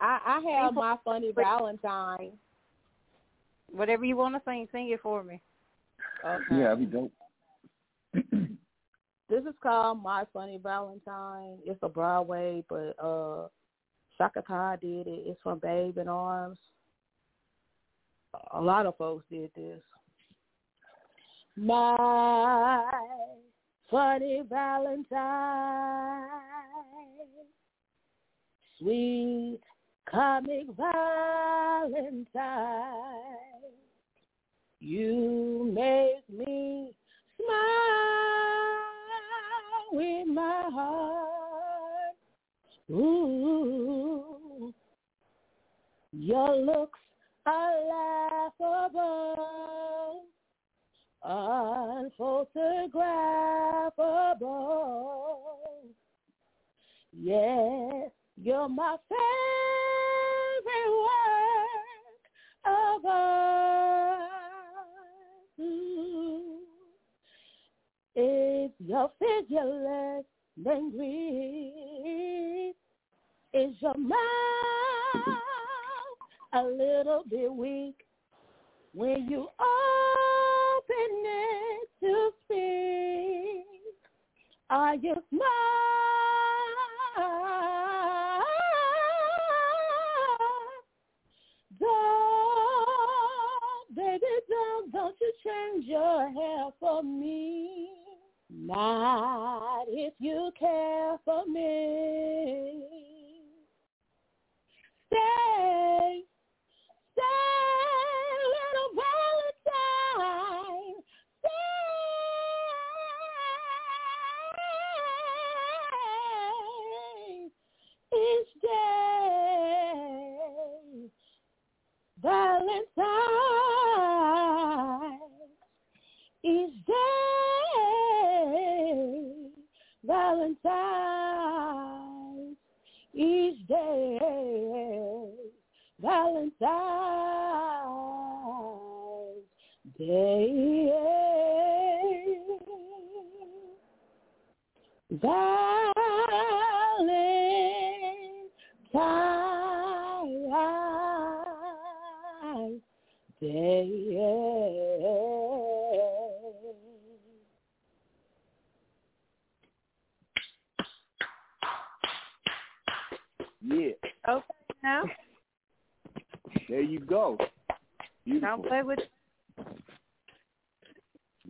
I I have my funny Valentine. Whatever you want to sing, sing it for me. Okay. Yeah, that'd be dope. (clears throat) This is called My Funny Valentine. It's a Broadway, but uh Chaka did it. It's from Babe in Arms. A lot of folks did this. My funny Valentine, sweet comic Valentine, you make me smile with my heart. Ooh, your looks are laughable, unphotographable. Yes, you're my favorite work of art. Is your figure less than Greek? Is your mouth a little bit weak when you open it to speak? Are you smart? Don't, baby, don't, don't you change your hair for me. Not if you care for me. Say, say, little Valentine, say, each day, Valentine, each day, Valentine. Day. Valentine's Day. Yeah. Okay, now There you go. Beautiful. don't play with.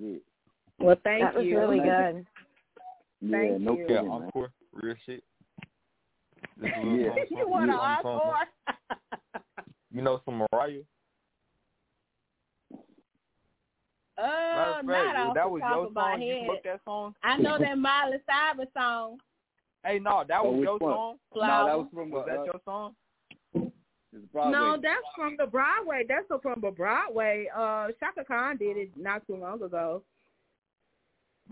Yeah. Well, thank that was you. really good. Yeah, Thank no you. Yeah, kidding, man. encore, real shit. This is (laughs) a Yeah. you want an something- something. encore? You know some Mariah? Uh, Matter not fact, off that the was top your of my song. You head. booked that song? I know that Miley Cyrus song. Hey, no, that Oh, was which your one? song. No, that was from Was uh, that your song? It's Broadway. No, that's from the Broadway. That's from the Broadway. Uh, Chaka Khan did it not too long ago.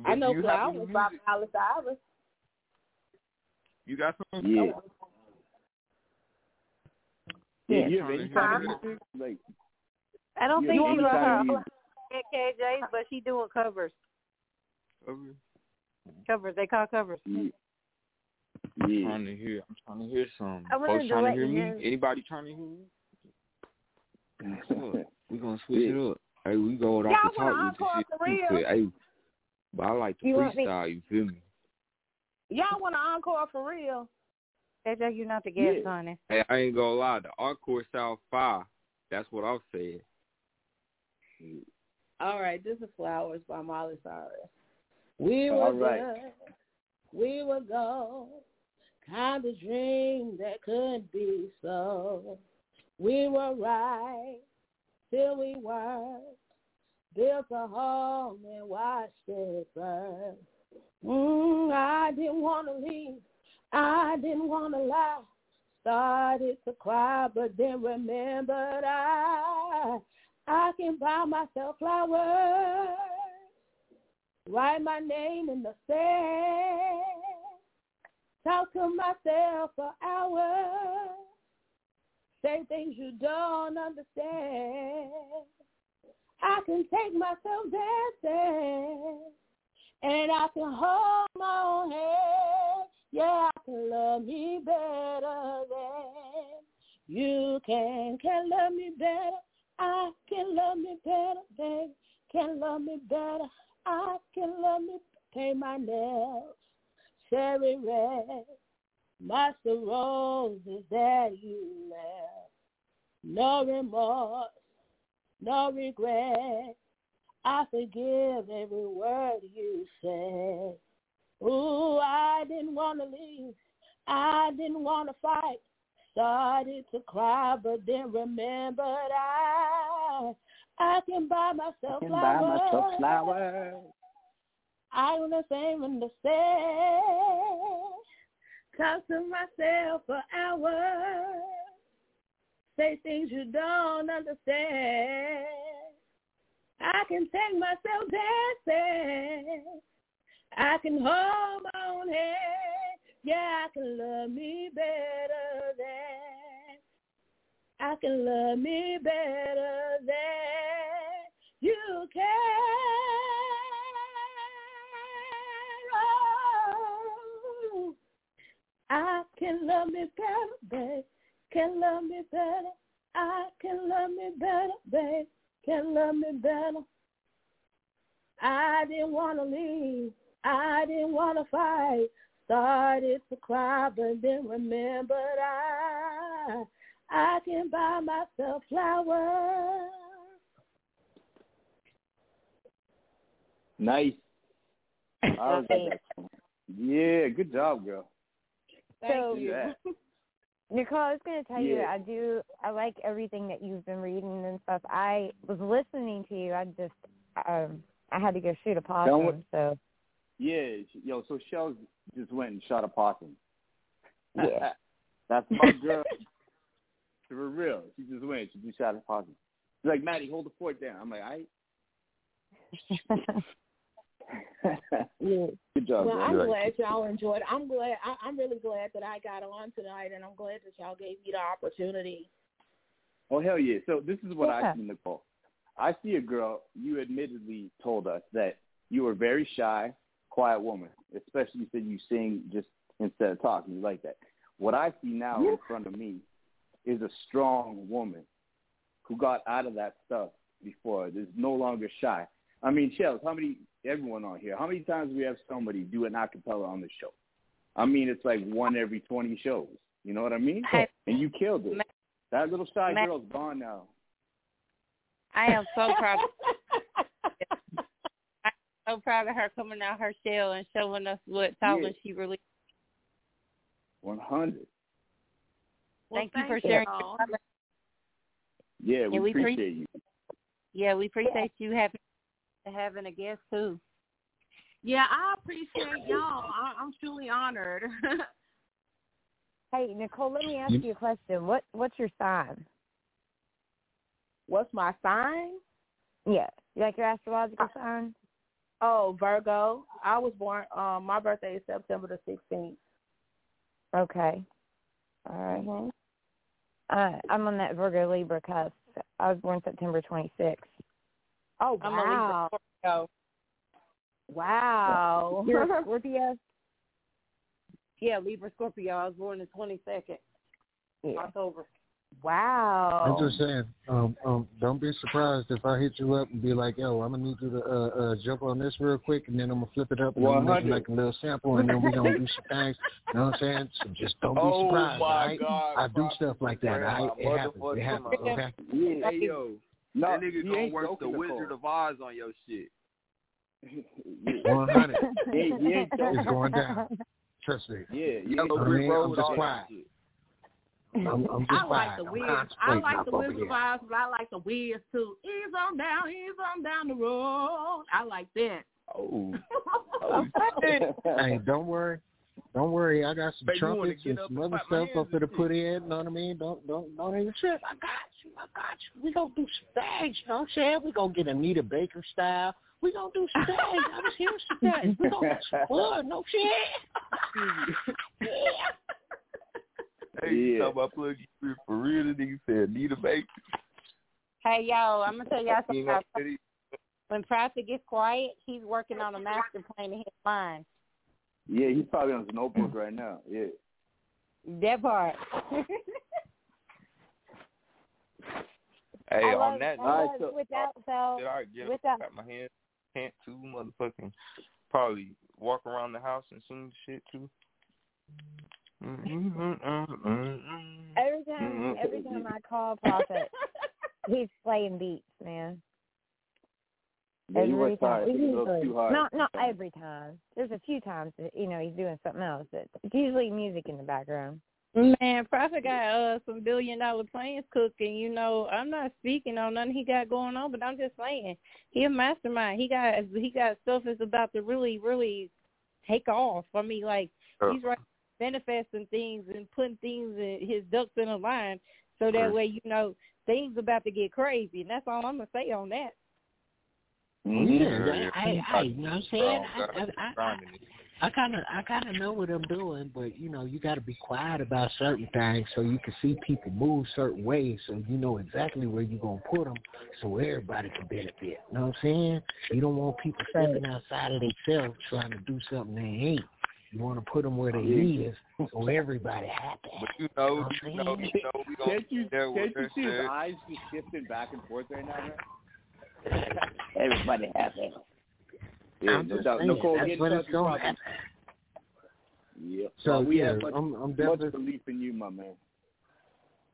I know you have any Flowers by music? Miley Cyrus. You got some? Yeah. Yeah. you have any kind of music? Like, I don't think have she any was kind of uh, KJ, but she doing covers. Okay. Covers. They call covers. yeah. I'm trying to hear. I'm trying to hear some. I wanted Folks to trying to hear me. know- Anybody trying to hear me? Look, (laughs) we gonna switch Yeah. it up. Hey, we go off Y'all the wanna top with encore the shit. for real? quick. Hey, but I like to You want me- freestyle. You feel me? Y'all want an encore for real? KJ, you're not the guest, Yeah. honey. Hey, I ain't gonna lie. The encore South Five. That's what I'm saying. All right, this is Flowers by Miley Cyrus. We were All right. good, we were gold, kind of dream that could be so. We were right till we weren't. Built a home and watched it burn. Mm, I didn't want to leave. I didn't want to lie. Started to cry, but then remembered I I can buy myself flowers. Write my name in the sand. Talk to myself for hours. Say things you don't understand. I can take myself dancing. And I can hold my own head. Yeah, I can love me better than you can. Can love me better. I can love me better, baby. Can love me better. I can love me. Paint my nails cherry red. Master roses that you left. No remorse, no regret. I forgive every word you said. Ooh, I didn't want to leave. I didn't want to fight. Started to cry, but then remembered I I can buy myself Can buy myself flowers. I want the same in the sand. Talk to myself for hours. Say things you don't understand. I can take myself dancing. I can hold my own head. Yeah, I can love me better than. I can love me better than you can. I can love me better, babe. Can love me better. I can love me better, babe. Can love me better. I didn't want to leave. I didn't want to fight. Started to cry, but then remembered I I can buy myself flowers. Nice. I was like that song. Yeah, good job, girl. Thank Do you. (laughs) Nicole, I was going to tell you, I do, I like everything that you've been reading and stuff. I was listening to you. I just, um, I had to go shoot a Don't possum, so. Yeah, sh- yo, so Shell just went and shot a possum. Yeah. (laughs) That's my (laughs) girl. For real. She just went. She just shot a possum. She's like, Matty, hold the fort down. I'm like, I Yeah. (laughs) Good job, well, bro. I'm You like glad y'all enjoyed. I'm glad. I, I'm really glad that I got on tonight, and I'm glad that y'all gave me the opportunity. Oh hell yeah! So this is what Yeah. I see, Nicole. I see a girl. You admittedly told us that you were very shy, quiet woman. Especially you said you sing just instead of talking. You like that. What I see now in front of me is a strong woman who got out of that stuff before. Is no longer shy. I mean, Shellz, how many? Everyone on here. How many times we have somebody do an acapella on the show? I mean, it's like one every twenty shows. You know what I mean? And you killed it. That little shy Ma- girl's gone now. I am so proud. (laughs) I'm so proud of her coming out her shell and showing us what talent she really. One hundred. Thank you for sharing. y'all. your talent. Yeah, we, Yeah, we appreciate appreciate- you. Yeah, we appreciate you having having a guest too. Yeah, I appreciate y'all. I, I'm truly honored. (laughs) Hey, Nicole, let me ask you a question. What What's your sign? What's my sign? Yeah, you like your astrological sign? Oh, Virgo. I was born. Um, my birthday is September the sixteenth. Okay. All right. Mm-hmm. Uh, I'm on that Virgo Libra cusp. I was born September 26th. Oh I'm a Libra wow! Scorpio. Wow. You're a (laughs) Scorpio? Yeah, Libra Scorpio. I was born the twenty second Yeah. October. wow. I'm just saying, um, um, don't be surprised if I hit you up and be like, "Yo, I'm gonna need you to uh, uh, jump on this real quick, and then I'm gonna flip it up and I'm gonna make like a little sample, and then we gonna do some things." You know what I'm saying? So just don't be Oh, surprised. my all right? God, I do stuff like that. All right? It happens. It happens. Okay. Yeah. Hey yo, No, that nigga gonna work the joking, Wizard of Oz on your shit. (laughs) One hundred. Yeah, he ain't joking. (laughs) It's going down. Trust me. Yeah, you Yellow I brick mean, road I'm just all quiet. that shit. I'm, I'm just I like quiet. the I'm Wiz. I like the over Wiz here. vibes, but I like the Wiz too. Ease on down, ease on down the road. I like that. Oh, (laughs) oh. Hey, don't worry. Don't worry, I got some Hey, trumpets and some other stuff hands up for the put in. You know what I mean? Don't don't don't even trip. I got you. I got you. We gonna do some things. You know what I'm saying? We gonna get Anita Baker style. We gonna do some things. I was here some things. We gonna get some blood. No shit. yeah. (laughs) Hey, you Yeah. talking about plug you for real? The nigga said need a bake. Hey yo, I'm gonna tell y'all (laughs) something. You know, about- When Prophet gets quiet, he's working on a master plan in his mind. Yeah, he's probably on his notebook (clears throat) right now. Yeah. That part. Hey, I on love, that I note, love so- without so did I get up, without got my hands, can't too, motherfucking, probably walk around the house and sing shit too. Mm-hmm. every time every time I call Prophet, he's playing beats, man. Yeah, you every work time. hard. It's a Usually, too hard. not not every time. There's a few times that you know he's doing something else, but it's usually music in the background. Man, Prophet got uh some billion dollar plans cooking. You know, I'm not speaking on nothing he got going on, but I'm just saying he a mastermind. He got he got stuff that's about to really, really take off. I mean, like he's right manifesting things and putting things in his ducks in a line so that way you know things about to get crazy. And that's all I'm gonna say on that. Yeah, I, I, you know what I'm saying? I, I, I. I kind of, I kind of know what I'm doing, but you know, you got to be quiet about certain things so you can see people move certain ways, so you know exactly where you're gonna put them, so everybody can benefit. You know what I'm saying? You don't want people stepping outside of themselves trying to do something they ain't. You want to put them where they Yeah. is, so everybody happy. But you know, Know you know, you know, we gonna Can't you, be there with can't you see his eyes just shifting back and forth right now, man? (laughs) Everybody happy. Yeah, I'm no just doubt. saying, Nicole, that's what it's gonna Prophet. happen. Yeah. So Well, we yeah, have much, I'm, I'm much definitely belief in you, my man.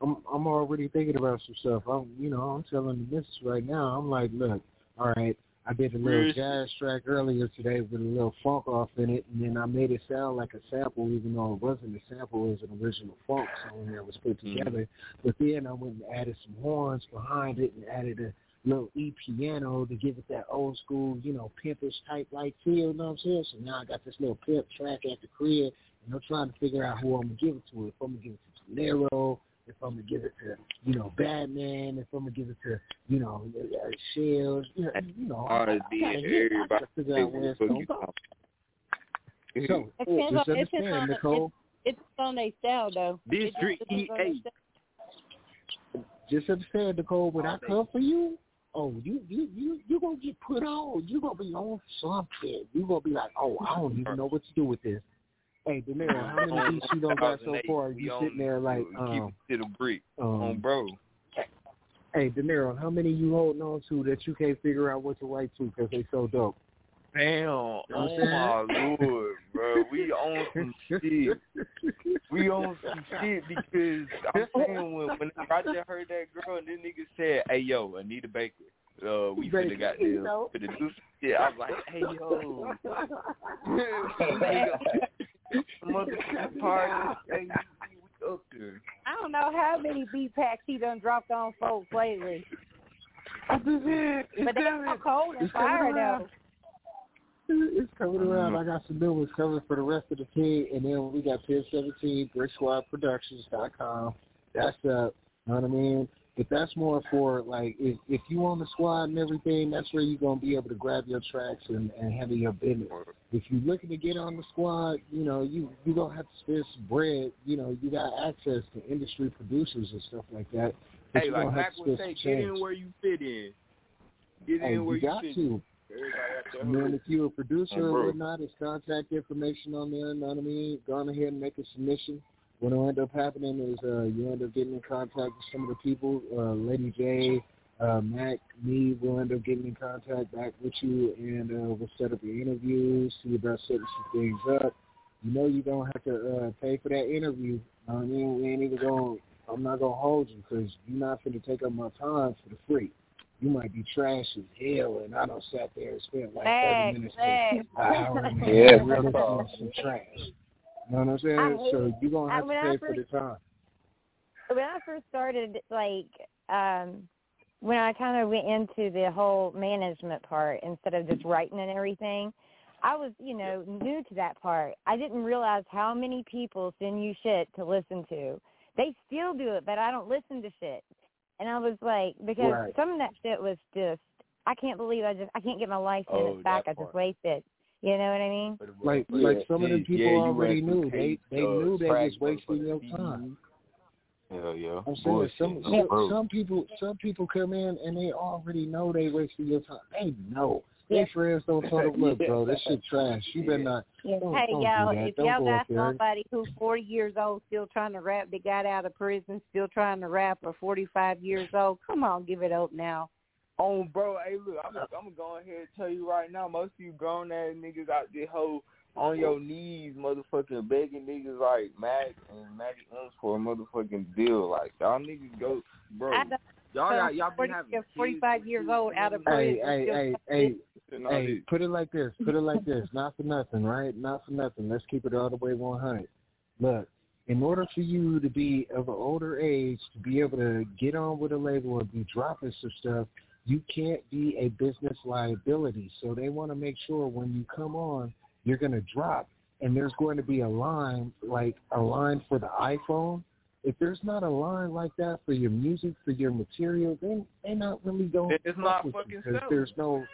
I'm I'm already thinking about some stuff. I'm you know I'm telling the missus right now. I'm like, look, all right. I did a little jazz track earlier today with a little funk off in it, and then I made it sound like a sample, even though it wasn't a sample. It was an original funk song that was put Mhm. together. But then I went and added some horns behind it and added a little E piano to give it that old school, you know, pimpish type like feel. You know what I'm saying? So now I got this little pimp track at the crib, and I'm trying to figure out who I'm gonna give it to. If I'm gonna give it to Nero, if I'm gonna give it to you know, Batman, if I'm gonna give it to, you know, uh, Shellz, you know, you know, I, I R&B gotta and get, I everybody gotta figure out where it's gonna go. So It depends just on, it depends understand, on, Nicole. It's, it depends on their style, though. It just District depends on their EA. style. Just understand, Nicole. When I come for you, oh, you you you you gonna get put on. You gonna be on something. You gonna be like, oh, I don't even know what to do with this. Hey, Demiro, (laughs) how many beats you done got so far? You sitting there like, keep um, it to the brick um, on bro. hey, Demiro, how many you holding on to that you can't figure out what to write to because they so dope? Damn, know what I'm oh my (laughs) lord, bro, we on some shit. We on some shit because I'm saying when when I just heard that girl and this nigga said, "Hey yo, Anita Baker, uh, we Baker, finna got you this know. for the do some shit." I was like, "Hey yo, (laughs) motherfucking party, hey, we up there." I don't know how many beat packs he done dropped on folks lately. (laughs) But they're all cold and It's coming fire around. though. It's coming around. I got some new ones coming for the rest of the team, and then we got Pin 17, BrickSquadProductions.com. That's up. You know what I mean? But that's more for like if if you on the squad and everything, that's where you're gonna be able to grab your tracks and, and handle your business. If you're looking to get on the squad, you know you you gonna have to spend some bread. You know you got access to industry producers and stuff like that. Hey, like Mack would say, get in where you fit in. Get Hey, in where you you got fit to. in. Everybody And then if you're a producer or whatnot, there's contact information on there, know what I mean? Go on ahead and make a submission. What'll end up happening is uh, you end up getting in contact with some of the people. Uh, Lady J, uh, Mack, me will end up getting in contact back with you, and uh, we'll set up your interviews, see about setting some things up. You know you don't have to uh, pay for that interview. I mean? We ain't even going. I'm not gonna hold you because you're not going to take up my time for the free. You might be trash as hell, and I don't sat there and spent like Facts, 30 minutes to facts. an hour and (laughs) a half Yeah, real listening talk. to some trash. You know what I'm saying? I so you're gonna I- have to when I pay for the time. when I first started, like, um, when I kind of went into the whole management part instead of just writing and everything, I was, you know, new to that part. I didn't realize how many people send you shit to listen to. They still do it, but I don't listen to shit. And I was like, because Right. some of that shit was just, I can't believe I just, I can't get my life Oh, back. I just wasted. You know what I mean? Like Yeah, like some of the people yeah, already went through knew. They they knew they was wasting motherfucking your time. Hell yeah. I'm saying Bullshit. some some, some people some people come in and they already know they wasting your time. They know. Their friends don't tell them, look, bro, this shit trash. You better not. Yeah. Don't, Hey don't y'all, do that. if don't y'all go got somebody who's 40 years old still trying to rap, that got out of prison still trying to rap, or 45 years old, come on, give it up now. On bro, hey look, I'm gonna, I'm gonna go ahead and tell you right now, most of you grown ass niggas out there hoe on your knees, motherfucking begging niggas like Mack and Magic Ums for a motherfucking deal. Like y'all niggas go, bro. I don't Y'all know, got y'all be 40 having or 45 years old out of Hey, prison. hey, still hey, hey, kids and all hey, put it like this. Put it like this. Not for nothing, right? Not for nothing. Let's keep it all the way 100. Look, in order for you to be of an older age, to be able to get on with a label and be dropping some stuff, you can't be a business liability. So they want to make sure when you come on, you're going to drop, and there's going to be a line, like a line for the iPhone. If there's not a line like that for your music, for your material, then they're not really going to It's not fucking because there's no,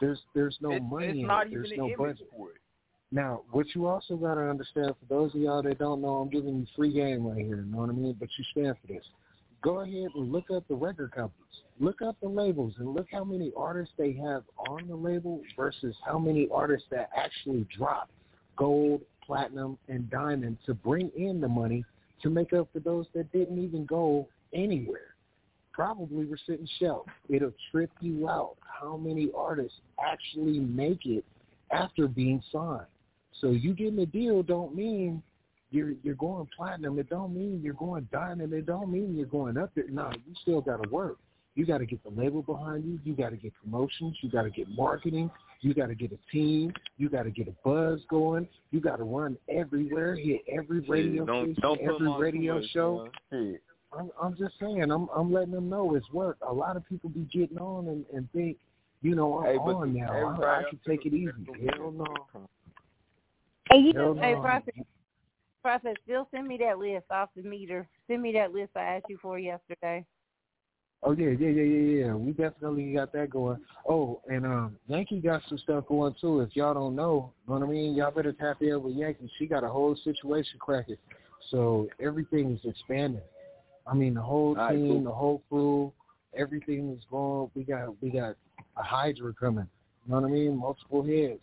there's there's no It- money in it. There's no budget. for it. Now, what you also got to understand, for those of y'all that don't know, I'm giving you free game right here. You know what I mean? But you stand for this. Go ahead and look up the record companies. Look up the labels and look how many artists they have on the label versus how many artists that actually drop gold, platinum, and diamond to bring in the money to make up for those that didn't even go anywhere. Probably were sitting shelf. It'll trip you out how many artists actually make it after being signed. So you getting a deal don't mean you're you're going platinum. It don't mean you're going diamond. It don't mean you're going up there. No, you still got to work. You got to get the label behind you. You got to get promotions. You got to get marketing. You got to get a team. You got to get a buzz going. You got to run everywhere, hit every radio don't station, don't every radio much, show. man. I'm, I'm just saying, I'm I'm letting them know it's work. A lot of people be getting on and, and think, you know, I'm Hey, on now. I, everybody I can take it easy. Hell no. Hey, you Hell know, no. Hey, Prophet, Prophet, still send me that list off the meter. Send me that list I asked you for yesterday. Oh yeah, yeah, yeah, yeah, yeah. We definitely got that going. Oh, and um, Yankee got some stuff going too. If y'all don't know, know what I mean? Y'all better tap in with Yankee. She got a whole situation cracking, so everything is expanding. I mean, the whole right, team, cool. the whole crew, everything is going. We got we got a Hydra coming. You know what I mean? Multiple heads.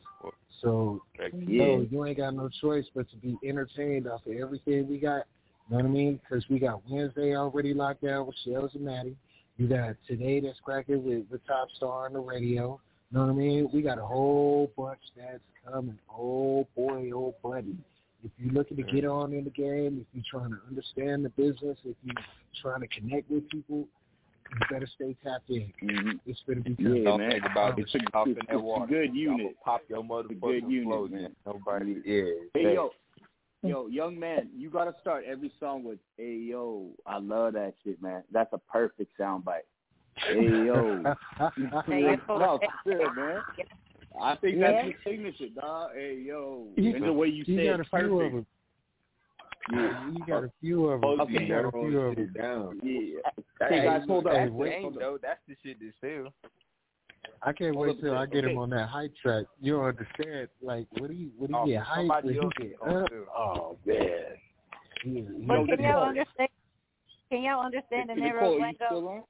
So Yeah. no, you ain't got no choice but to be entertained off of everything we got. You know what I mean? Because we got Wednesday already locked down with Shellz and Matty. You got today that's cracking with the top star on the radio. You know what I mean? We got a whole bunch that's coming. Oh boy, oh buddy. If you're looking to get on in the game, if you're trying to understand the business, if you're trying to connect with people, you better stay tapped in. It's going to be Mm-hmm. Yeah, man. I promise. It's a, it's, it's a good unit. Pop your It's a motherfucking good unit, flow, man. Nobody, yeah. Hey thanks. yo, yo, mm. young man, you gotta start every song with "Hey yo." I love that shit, man. That's a perfect soundbite. Hey yo, (laughs) (laughs) no, shit, man. I think Yeah. that's your signature, dog. Hey yo, You- and the way you you say got it's a few of perfect. them. Yeah, You got a few of them. Okay, You got a few of them. down. Yeah. Hey, Hey, guys, hold up. That's Wait, the aim, though. That's the shit that sells. I can't wait till I get him on that hype track. You don't understand. Like, what do you, what do you Oh, get hype? somebody When you get up? Oh man. He, he, But can Nicole. y'all understand? Can y'all understand the Nicole, narrow you lingo?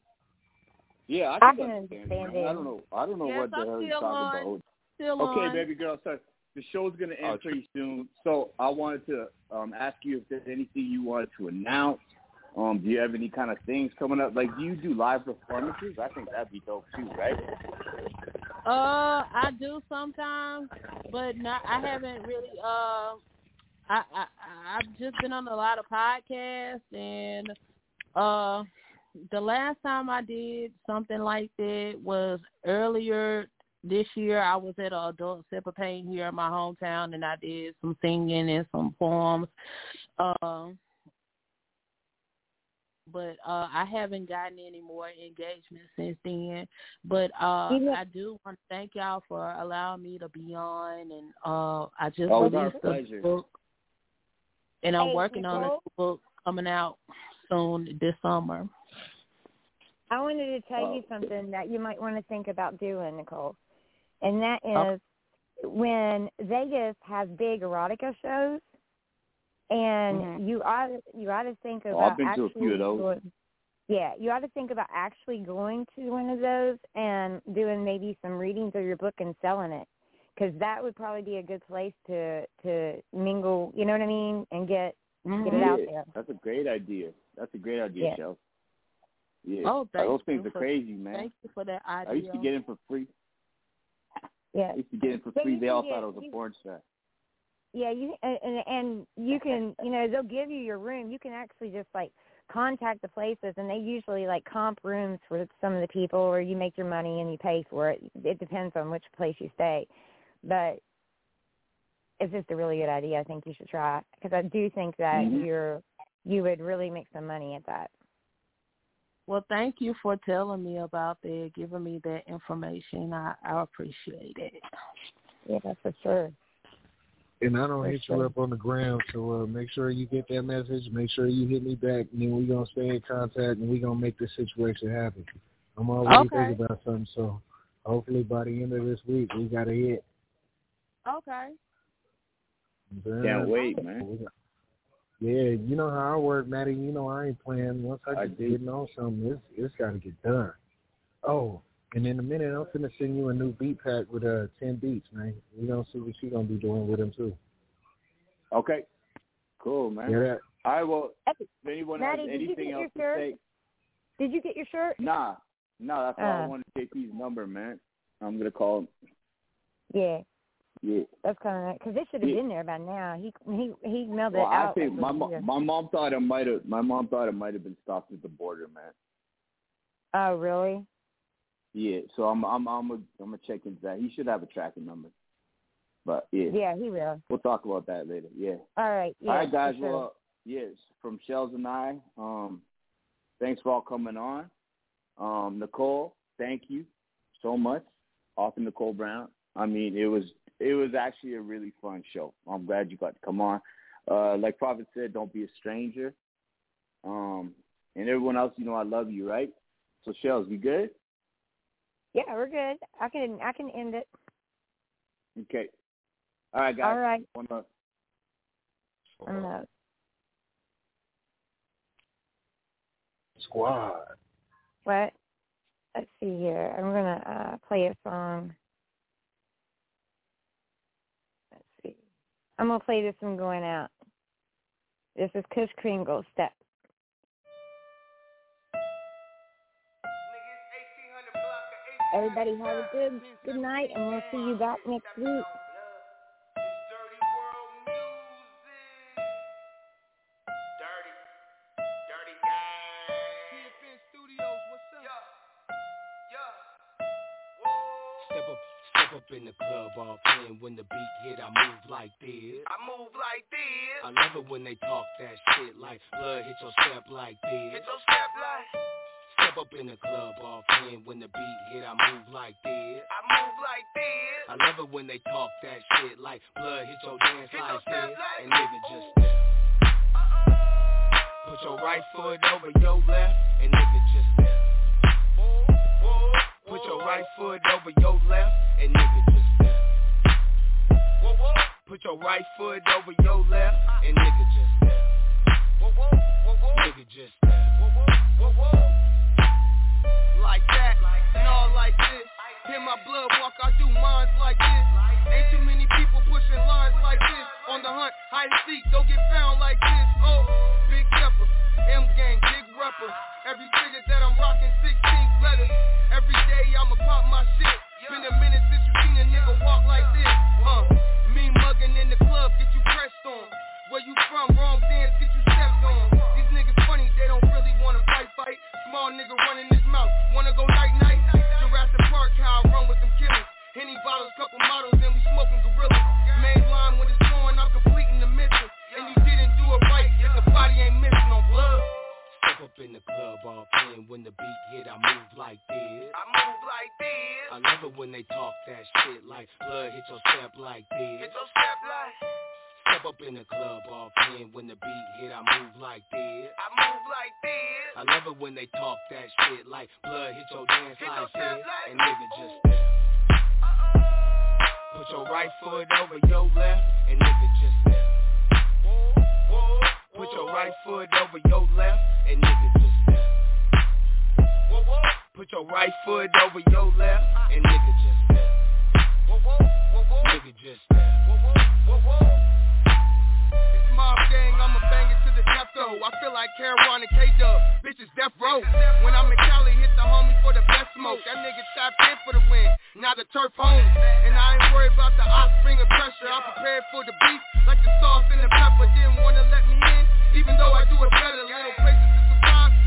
Yeah, I I can, can understand, understand man. I don't know. I don't know Yes, what the I'm hell you're talking on. about. Still Okay, on. baby girl. So the show's gonna end Oh, pretty soon. So I wanted to um, ask you if there's anything you wanted to announce. Um, do you have any kind of things coming up? Like, do you do live performances? I think that'd be dope too, right? Uh, I do sometimes, but not. I haven't really. Uh, I I I've just been on a lot of podcasts, and uh, the last time I did something like that was earlier this year. I was at an adult sip of pain here in my hometown, and I did some singing and some poems. Um. But uh I haven't gotten any more engagement since then. But uh You know- I do want to thank y'all for allowing me to be on and uh I just Oh, released a pleasure. book and I'm Hey, working on a book coming out soon this summer. I wanted to tell Oh. you something that you might want to think about doing, Nicole. And that is Oh. when Vegas has big erotica shows and Mhm. you ought to, you ought to think Oh, about I've been to a actually few of those. going- yeah, you ought to think about actually going to one of those and doing maybe some readings of your book and selling it. Because that would probably be a good place to to mingle, you know what I mean, and get get it out there. That's a great idea. That's a great idea, Yeah. Shel. Yeah. Oh, thank those things you are for- crazy, man. Thank you for that idea. I used to get in for free. Yeah. I used to get in for free. They all get- thought I was a you- porn star. Yeah, you and and- you can you know they'll give you your room. You can actually just like contact the places, and they usually like comp rooms for some of the people, or you make your money and you pay for it. It depends on which place you stay, but it's just a really good idea. I think you should try because I do think that Mhm. you're you would really make some money at that. Well, thank you for telling me about that, giving me that information. I, I appreciate it. Yeah, for sure. And I don't For hit you up on the ground, so uh, make sure you get that message. Make sure you hit me back, and then we're gonna stay in contact, and we're gonna make this situation happen. I'm already Okay. thinking about something, so hopefully by the end of this week we got a hit. Okay. Can't wait, man. Yeah, you know how I work, Matty. You know I ain't playing. Once I I get do. getting on something, it's it's got to get done. Oh, and in a minute I'm gonna send you a new beat pack with uh ten beats, man. We gonna see what you gonna be doing with them too. Okay. Cool, man. Yeah, that, I will. If anyone Matty, has did you anything get your else to shirt? say, Did you get your shirt? nah, nah. That's why I Uh. wanted JP's number, man. I'm gonna call him. Yeah, Yeah. that's kind of because it should have Yeah. been there by now. He he he mailed Well, it out. I think my mo- my mom thought it might have my mom thought it might have been stopped at the border, man. Oh, really? Yeah, so I'm I'm I'm gonna I'm gonna check into that. He should have a tracking number. But yeah, Yeah, he will. we'll talk about that later. Yeah. All right. Yeah, all right, guys. sure. Well, yes, from Shellz and I. Um, thanks for all coming on. Um, Nicole, thank you so much. Off Author Nicole Brown. I mean, it was it was actually a really fun show. I'm glad you got to come on. Uh, like Prophet said, don't be a stranger. Um, and everyone else, you know, I love you, right? So, Shellz, we good? Yeah, we're good. I can I can end it. Okay. All right, guys. All right. One love. One love. Squad. What? Let's see here. I'm gonna uh, play a song. Let's see. I'm gonna play this one going out. This is Kush Crinkle Step. Everybody have a good good night, and we'll see you back next week. Step up, step up in the club off in when the beat hit. I move like this. I move like this. I love it when they talk that shit like blood hit your step like this. Hit your step like. Step up in the club off in when the beat hit. I move like this. I move like this. I love it when they talk that shit like blood hit your dance Hit like your this. like- And nigga just step. Put your right foot over your left and nigga just step. Put your right foot over your left and nigga just step. Put your right foot over your left and nigga just step. Nigga just step. Like that, and all like this. Hear my blood walk, I do minds like this. Ain't too many people pushing lines like this. On the hunt, hide and seek, don't get found like this. Oh, big stepper, M gang, big rapper. Every figure that I'm rocking, 16 letters. Every day I'ma pop my shit. Been a minute since you seen a nigga walk like this. Huh? Me mugging in the club, get you pressed on. Where you from? Wrong dance, get you in when the beat hit, I move like this. I move like this. I love it when they talk that shit like blood hit your step like this. Hit your step like. Step up in the club off in when the beat hit, I move like this. I move like this. I love it when they talk that shit like blood hit your dance Hit like your this. like- And nigga just step. Put your right foot over your left and nigga just step. Put your right foot over your left and nigga just step. Put your right foot over your left and nigga just step. Nigga just step. It's mob gang, I'ma bang it to the death though. I feel like Caron and K-Dub, bitches death row. When I'm in Cali, hit the homie for the best smoke. That nigga tapped in for the win, now the turf home. And I ain't worried about the offspring of pressure. I'm prepared for the beef, like the sauce and the pepper. Didn't wanna let me in, even though I do it better. Little places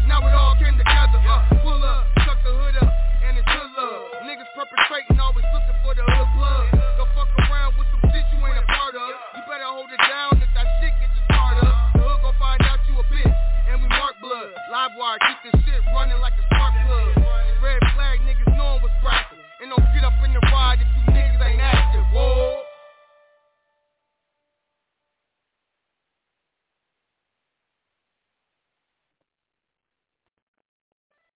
now it all came together. Uh, pull up, tuck the hood up, and it's hood love. Niggas perpetrating, always looking for the hood plug. Go fuck around with some shit you ain't a part of. You better hold it down if that shit gets you started up. The hood gon' find out you a bitch, and we mark blood. Live wire, keep this shit running like a spark plug. Red flag, niggas knowing what's cracking. And don't get up in the ride if you